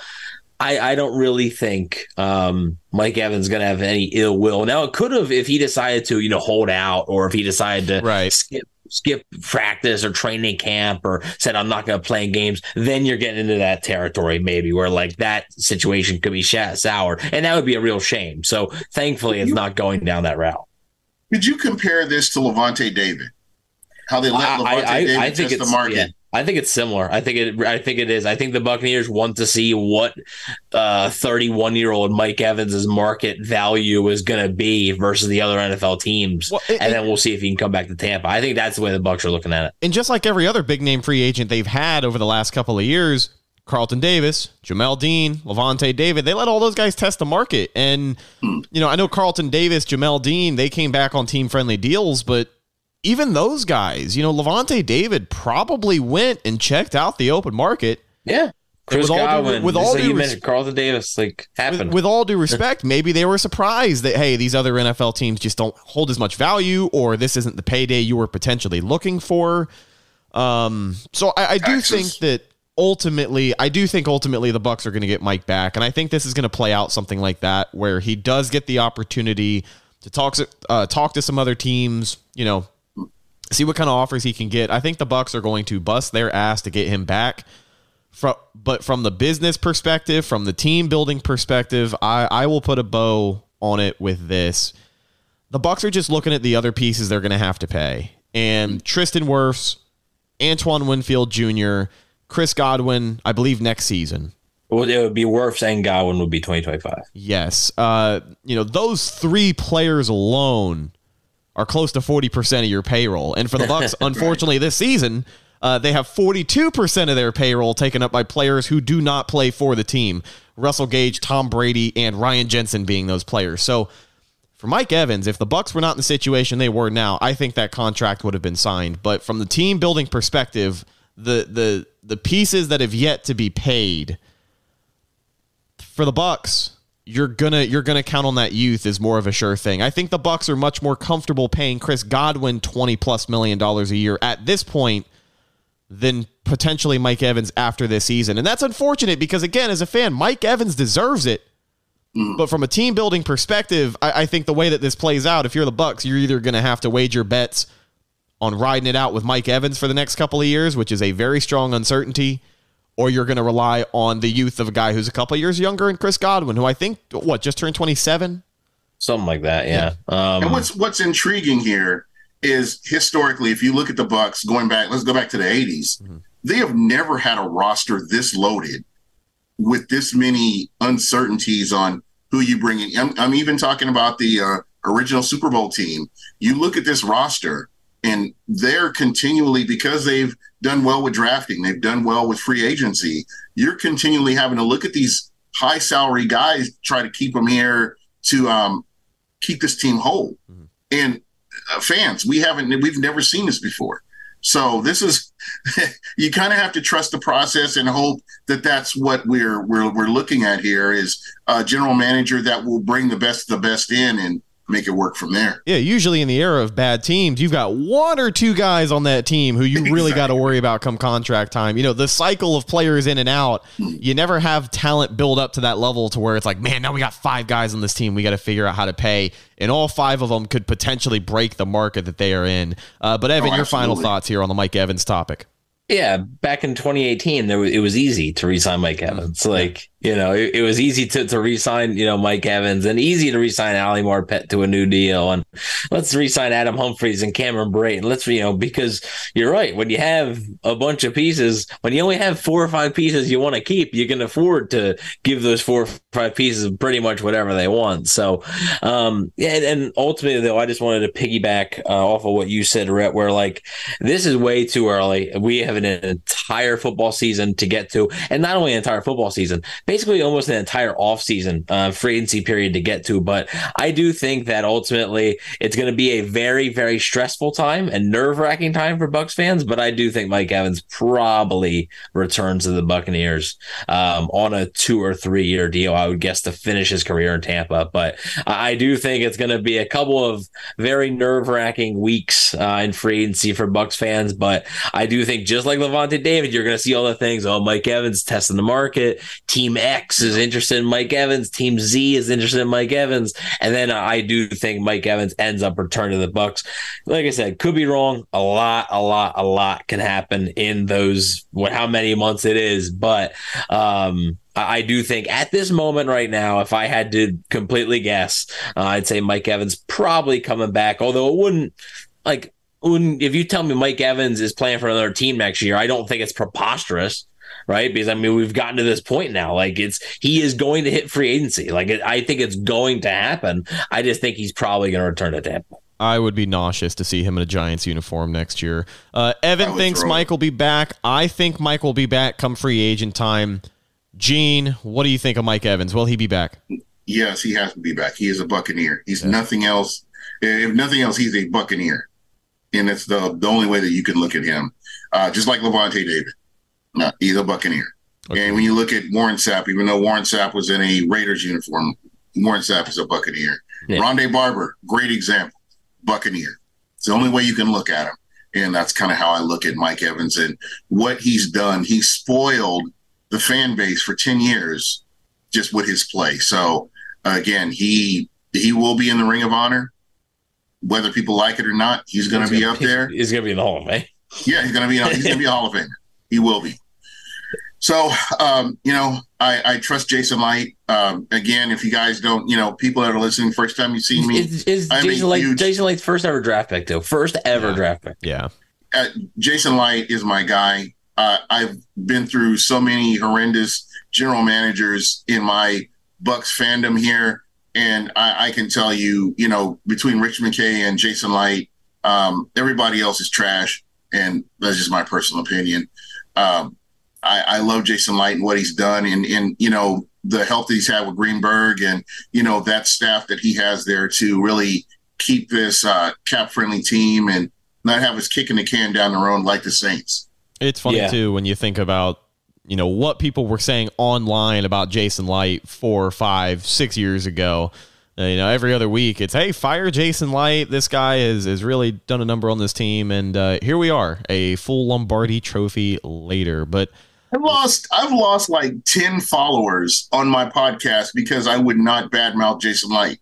I, I don't really think um, Mike Evans going to have any ill will. Now it could have if he decided to, you know, hold out, or if he decided to right. skip skip practice or training camp or said I'm not going to play in games, then you're getting into that territory maybe where like that situation could be sour, and that would be a real shame. So thankfully, it's not going down that route. Could you compare this to Lavonte David? How they let Lavonte I, I, David I think test the market? Yeah. I think it's similar. I think it. I think it is. I think the Buccaneers want to see what 31 uh, year old Mike Evans's market value is going to be versus the other NFL teams, well, it, and then we'll see if he can come back to Tampa. I think that's the way the Bucs are looking at it. And just like every other big name free agent they've had over the last couple of years, Carlton Davis, Jamel Dean, Lavonte David, they let all those guys test the market. And, you know, I know Carlton Davis, Jamel Dean, they came back on team friendly deals, but even those guys, you know, Lavonte David probably went and checked out the open market. Yeah. Chris with all due- Godwin, with all like due you res- mentioned, Carlton Davis, like happened. With, with all due respect, maybe they were surprised that hey, these other NFL teams just don't hold as much value, or this isn't the payday you were potentially looking for. Um, so I, I do think that ultimately, I do think ultimately the Bucs are going to get Mike back, and I think this is going to play out something like that, where he does get the opportunity to talk to uh, talk to some other teams. You know, see what kind of offers he can get. I think the Bucs are going to bust their ass to get him back. From, but from the business perspective, from the team building perspective, I, I will put a bow on it with this. The Bucs are just looking at the other pieces they're going to have to pay, and Tristan Wirfs, Antoine Winfield Jr., Chris Godwin, I believe next season. well, it would be Wirfs and Godwin would be 2025. Yes, uh, you know those three players alone are close to forty percent of your payroll, and for the Bucs, unfortunately, this season uh, they have forty-two percent of their payroll taken up by players who do not play for the team. Russell Gage, Tom Brady, and Ryan Jensen being those players. So for Mike Evans, if the Bucs were not in the situation they were now, I think that contract would have been signed. But from the team building perspective, the the the pieces that have yet to be paid for the Bucs, you're gonna you're gonna count on that youth as more of a sure thing. I think the Bucs are much more comfortable paying Chris Godwin twenty plus million dollars a year at this point than potentially Mike Evans after this season. And that's unfortunate because again, as a fan, Mike Evans deserves it. Mm-hmm. But from a team building perspective, I, I think the way that this plays out, if you're the Bucs, you're either gonna have to wager bets on riding it out with Mike Evans for the next couple of years, which is a very strong uncertainty, or you're going to rely on the youth of a guy who's a couple of years younger and Chris Godwin, who I think what just turned 27. Something like that, yeah. And Um, what's what's intriguing here is historically, if you look at the Bucs going back, let's go back to the 80s. They have never had a roster this loaded with this many uncertainties on who you bring in. I'm, I'm even talking about the uh, original Super Bowl team. You look at this roster, and they're continually because they've done well with drafting, they've done well with free agency. You're continually having to look at these high salary guys, try to keep them here to um, keep this team whole. And uh, fans, we haven't, we've never seen this before. So this is, you kind of have to trust the process and hope that that's what we're we're we're looking at here is a general manager that will bring the best of the best in and make it work from there. Yeah, usually in the era of bad teams, you've got one or two guys on that team who you really got to worry about come contract time. You know, the cycle of players in and out, you never have talent build up to that level to where it's like, man, now we got five guys on this team. We got to figure out how to pay. And all five of them could potentially break the market that they are in. Uh, but Evan, Oh, your final thoughts here on the Mike Evans topic. yeah, back in 2018, there was, it was easy to re-sign Mike Evans. Like, you know, it, it was easy to, to re-sign, you know, Mike Evans and easy to re-sign Ali Marpet to a new deal. And let's re-sign Adam Humphries and Cameron Brate. Let's, you know, because you're right. When you have a bunch of pieces, when you only have four or five pieces you want to keep, you can afford to give those four or five pieces pretty much whatever they want. So, um, yeah, and, and ultimately though, I just wanted to piggyback uh, off of what you said, Rhett, where like this is way too early. We have an entire football season to get to, and not only an entire football season, basically almost an entire offseason uh, free agency period to get to. But I do think that ultimately it's going to be a very, very stressful time and nerve wracking time for Bucs fans. But I do think Mike Evans probably returns to the Buccaneers um, on a two or three year deal. I would guess to finish his career in Tampa. But I do think it's going to be a couple of very nerve wracking weeks uh, in free agency for Bucs fans. But I do think just like Lavonte David, you're going to see all the things. Oh, Mike Evans testing the market. Team X is interested in Mike Evans. Team Z is interested in Mike Evans. And then I do think Mike Evans ends up returning to the Bucs. Like I said, could be wrong. A lot, a lot, a lot can happen in those what how many months it is. But um I do think at this moment right now, if I had to completely guess, uh, I'd say Mike Evans probably coming back. Although it wouldn't like wouldn't if you tell me Mike Evans is playing for another team next year, I don't think it's preposterous, right? Because I mean we've gotten to this point now. Like it's he is going to hit free agency. Like it, I think it's going to happen. I just think he's probably going to return to Tampa. I would be nauseous to see him in a Giants uniform next year. Uh, Evan thinks throw. Mike will be back. I think Mike will be back come free agent time. Gene, what do you think of Mike Evans? Will he be back? Yes, he has to be back. He is a Buccaneer. He's nothing else. If nothing else, he's a Buccaneer. and it's the the only way that you can look at him. Uh, just like Lavonte David, no, he's a Buccaneer. Okay. And when you look at Warren Sapp, even though Warren Sapp was in a Raiders uniform, Warren Sapp is a Buccaneer. Yeah. Rondé Barber, great example, Buccaneer. It's the only way you can look at him. And that's kind of how I look at Mike Evans and what he's done. He spoiled the fan base for 10 years just with his play. So again, he he will be in the Ring of Honor, whether people like it or not. He's going to be up there. He's going to be in the Hall of Fame. Yeah, he's going to be. He's going to be a Hall of Famer. He will be. So, um, you know, I, I, trust Jason Licht. Um, again, if you guys don't, you know, people that are listening, first time you see me, is, is Jason Licht huge, Jason Licht's first ever draft pick, though? First ever yeah. draft pick. Yeah. Uh, Jason Licht is my guy. Uh, I've been through so many horrendous general managers in my Bucs fandom here, and I, I can tell you, you know, between Rich McKay and Jason Licht, um, everybody else is trash, and that's just my personal opinion. Um, I, I love Jason Licht and what he's done, and and you know the help that he's had with Greenberg, and you know that staff that he has there to really keep this uh, cap friendly team and not have us kicking the can down the road like the Saints. It's funny yeah. too when you think about you know what people were saying online about Jason Licht four, five, six years ago. Uh, you know, every other week it's hey, fire Jason Licht. This guy has has really done a number on this team, and uh, here we are, a full Lombardi Trophy later. But I've lost I've lost like 10 followers on my podcast because I would not badmouth Jason Licht.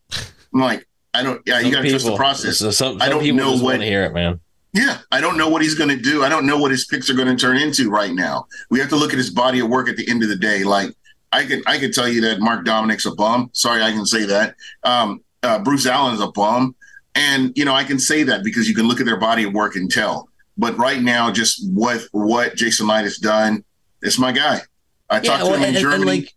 I'm like, I don't yeah, some you gotta people, trust the process. So some, some I don't know what to hear it, man. Yeah, I don't know what he's going to do. I don't know what his picks are going to turn into right now. We have to look at his body of work at the end of the day. Like I can, I can tell you that Mark Dominik's a bum. Sorry, I can say that. Um, uh, Bruce Allen's a bum, and you know I can say that because you can look at their body of work and tell. But right now, just what what Jason Licht has done, it's my guy. I yeah, talked to well, him in and, Germany. And like,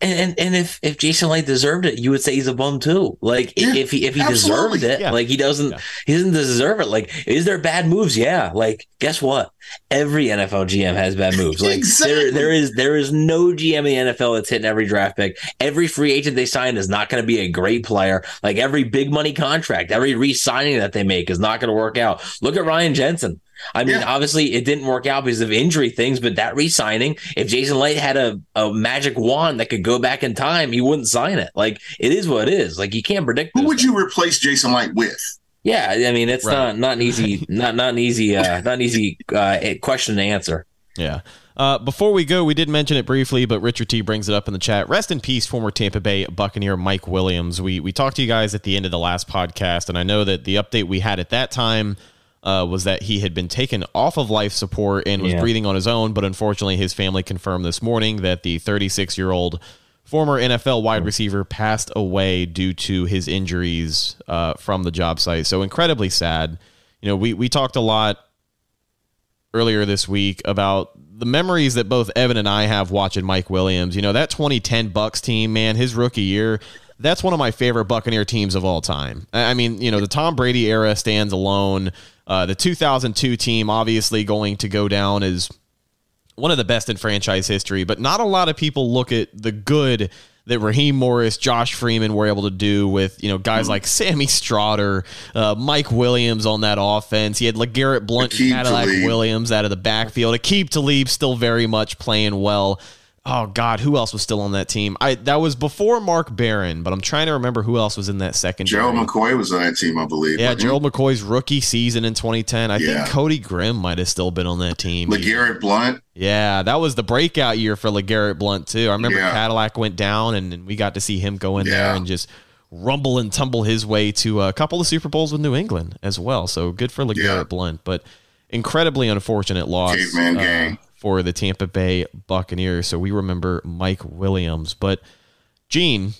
and, and if if Jason Licht deserved it, you would say he's a bum too. Like yeah, if he if he absolutely. deserved it, yeah. like he doesn't yeah. he doesn't deserve it. Like is there bad moves? Yeah. Like guess what? Every NFL GM has bad moves. Like exactly. there there is there is no GM in the NFL that's hitting every draft pick. Every free agent they sign is not going to be a great player. Like every big money contract, every re-signing that they make is not going to work out. Look at Ryan Jensen. I mean, yeah. obviously it didn't work out because of injury things, but that re-signing, if Jason Licht had a, a magic wand that could go back in time, he wouldn't sign it. Like it is what it is. Like you can't predict. Who would things. you replace Jason Licht with? Yeah, I mean it's right. not not an easy not not an easy uh, not an easy uh, question to answer. Yeah. Uh, before we go, we did mention it briefly, but Richard T brings it up in the chat. Rest in peace, former Tampa Bay Buccaneer Mike Williams. We we talked to you guys at the end of the last podcast, and I know that the update we had at that time uh, was that he had been taken off of life support and was yeah. breathing on his own. But unfortunately, his family confirmed this morning that the 36 year old former NFL wide receiver passed away due to his injuries uh, from the job site. So incredibly sad. You know, we we talked a lot earlier this week about the memories that both Evan and I have watching Mike Williams. You know, that 2010 Bucs team, man, his rookie year, that's one of my favorite Buccaneer teams of all time. I mean, you know, the Tom Brady era stands alone. Uh, the 2002 team obviously going to go down as one of the best in franchise history, but not a lot of people look at the good that Raheem Morris, Josh Freeman were able to do with you know guys mm. like Sammy Stroughter, uh, Mike Williams on that offense. He had LeGarrette Blunt, Cadillac. Williams out of the backfield. Aqib Talib still very much playing well oh god, who else was still on that team? I that was before Mark Barron, but I'm trying to remember who else was in that second. Gerald McCoy was on that team, I believe. Yeah, Gerald? McCoy's rookie season in 2010. I yeah. think Cody Grimm might have still been on that team. LeGarrette Blunt. Yeah, that was the breakout year for LeGarrette Blunt too. I remember yeah. Cadillac went down, and, and, we got to see him go in yeah. there and just rumble and tumble his way to a couple of Super Bowls with New England as well. So good for LeGarrette. Blunt, but incredibly unfortunate loss. Caveman uh, gang for the Tampa Bay Buccaneers. So we remember Mike Williams. But Gene,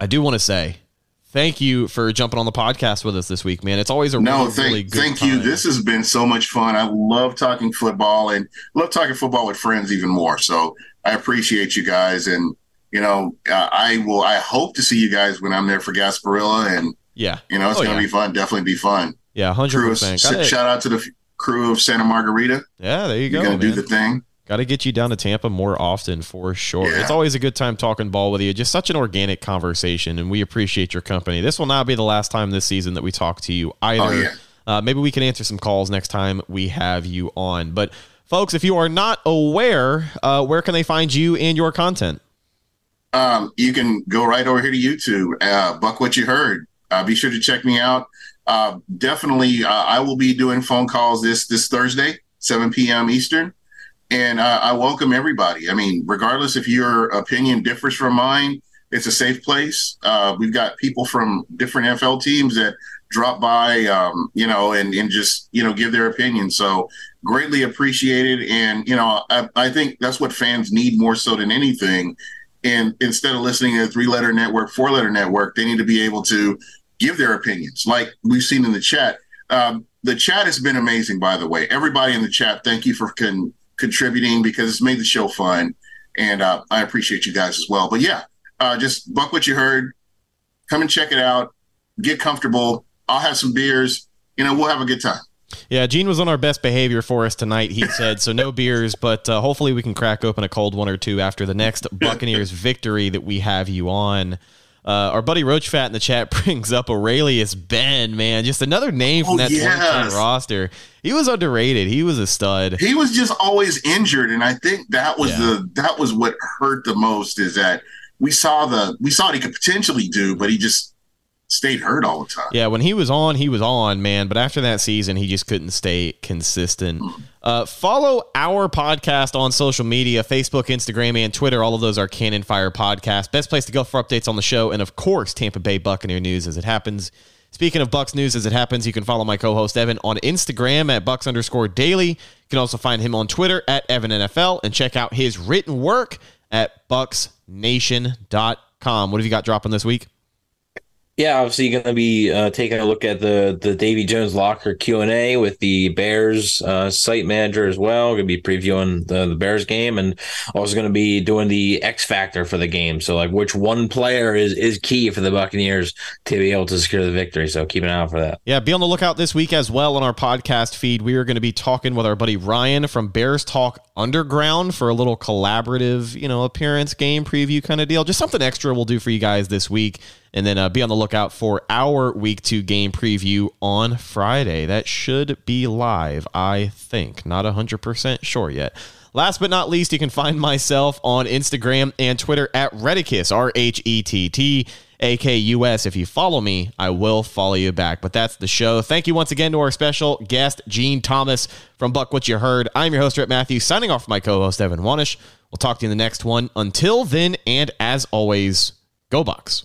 I do want to say thank you for jumping on the podcast with us this week, man. It's always a no, really, thank, really good thank time. you. This has been so much fun. I love talking football and love talking football with friends even more. So I appreciate you guys, and you know, I will. I hope to see you guys when I'm there for Gasparilla, and yeah, you know, it's oh, gonna yeah. be fun. Definitely be fun. Yeah, hundred percent. Shout out to the crew of Santa Margarita. Yeah, there you go. You're gonna man. do the thing. Got to get you down to Tampa more often for sure. Yeah. It's always a good time talking ball with you. Just such an organic conversation, and we appreciate your company. This will not be the last time this season that we talk to you either. Oh, yeah. Uh, maybe we can answer some calls next time we have you on. But folks, if you are not aware, uh, where can they find you and your content? Um, you can go right over here to YouTube, uh, Buc What You Heard. Uh, be sure to check me out. Uh, definitely, uh, I will be doing phone calls this this Thursday, 7 p.m. Eastern, and uh, I welcome everybody. I mean, regardless if your opinion differs from mine, it's a safe place. Uh, we've got people from different NFL teams that drop by, um, you know, and and just you know give their opinion. So greatly appreciated, and you know, I, I think that's what fans need more so than anything. And instead of listening to a three letter network, four letter network, they need to be able to give their opinions, like we've seen in the chat. Um, the chat has been amazing, by the way. Everybody in the chat, thank you for con- contributing because it's made the show fun, and uh, I appreciate you guys as well. But yeah, uh, just buc what you heard. Come and check it out. Get comfortable. I'll have some beers. You know, we'll have a good time. Yeah, Gene was on our best behavior for us tonight. He said so. No beers, but uh, hopefully we can crack open a cold one or two after the next Buccaneers victory that we have you on. Uh, our buddy Roach Fat in the chat brings up Arrelious Benn, man, just another name from Oh, that yes. roster. He was underrated. He was a stud. He was just always injured, and I think that was Yeah. the that was what hurt the most. Is that we saw the we saw what he could potentially do, but he just stayed hurt all the time. Yeah, when he was on, he was on, man. But after that season, he just couldn't stay consistent. Uh, follow our podcast on social media Facebook, Instagram, and Twitter. All of those are Cannon Fire Podcast. Best place to go for updates on the show. And of course, Tampa Bay Buccaneer news as it happens. Speaking of Bucs news as it happens, you can follow my co host Evan on Instagram at Bucs underscore daily. You can also find him on Twitter at Evan NFL and check out his written work at BucsNation.com. What have you got dropping this week? Yeah, obviously going to be uh, taking a look at the the Davy Jones locker Q and A with the Bears uh, site manager as well. Going to be previewing the, the Bears game and also going to be doing the X factor for the game. So like which one player is is key for the Buccaneers to be able to secure the victory. So keep an eye out for that. Yeah, be on the lookout this week as well on our podcast feed. We are going to be talking with our buddy Ryan from Bears Talk Underground for a little collaborative, you know, appearance game preview kind of deal. Just something extra we'll do for you guys this week. And then uh, be on the lookout for our week two game preview on Friday. That should be live, I think. Not 100% sure yet. Last but not least, you can find myself on Instagram and Twitter at Rhettakus, R H E T T A K U S. If you follow me, I will follow you back. But that's the show. Thank you once again to our special guest, Gene Thomas from Buc What You Heard. I'm your host, Rhett Matthews, signing off for my co host, Evan Wanish. We'll talk to you in the next one. Until then, and as always, go Bucs.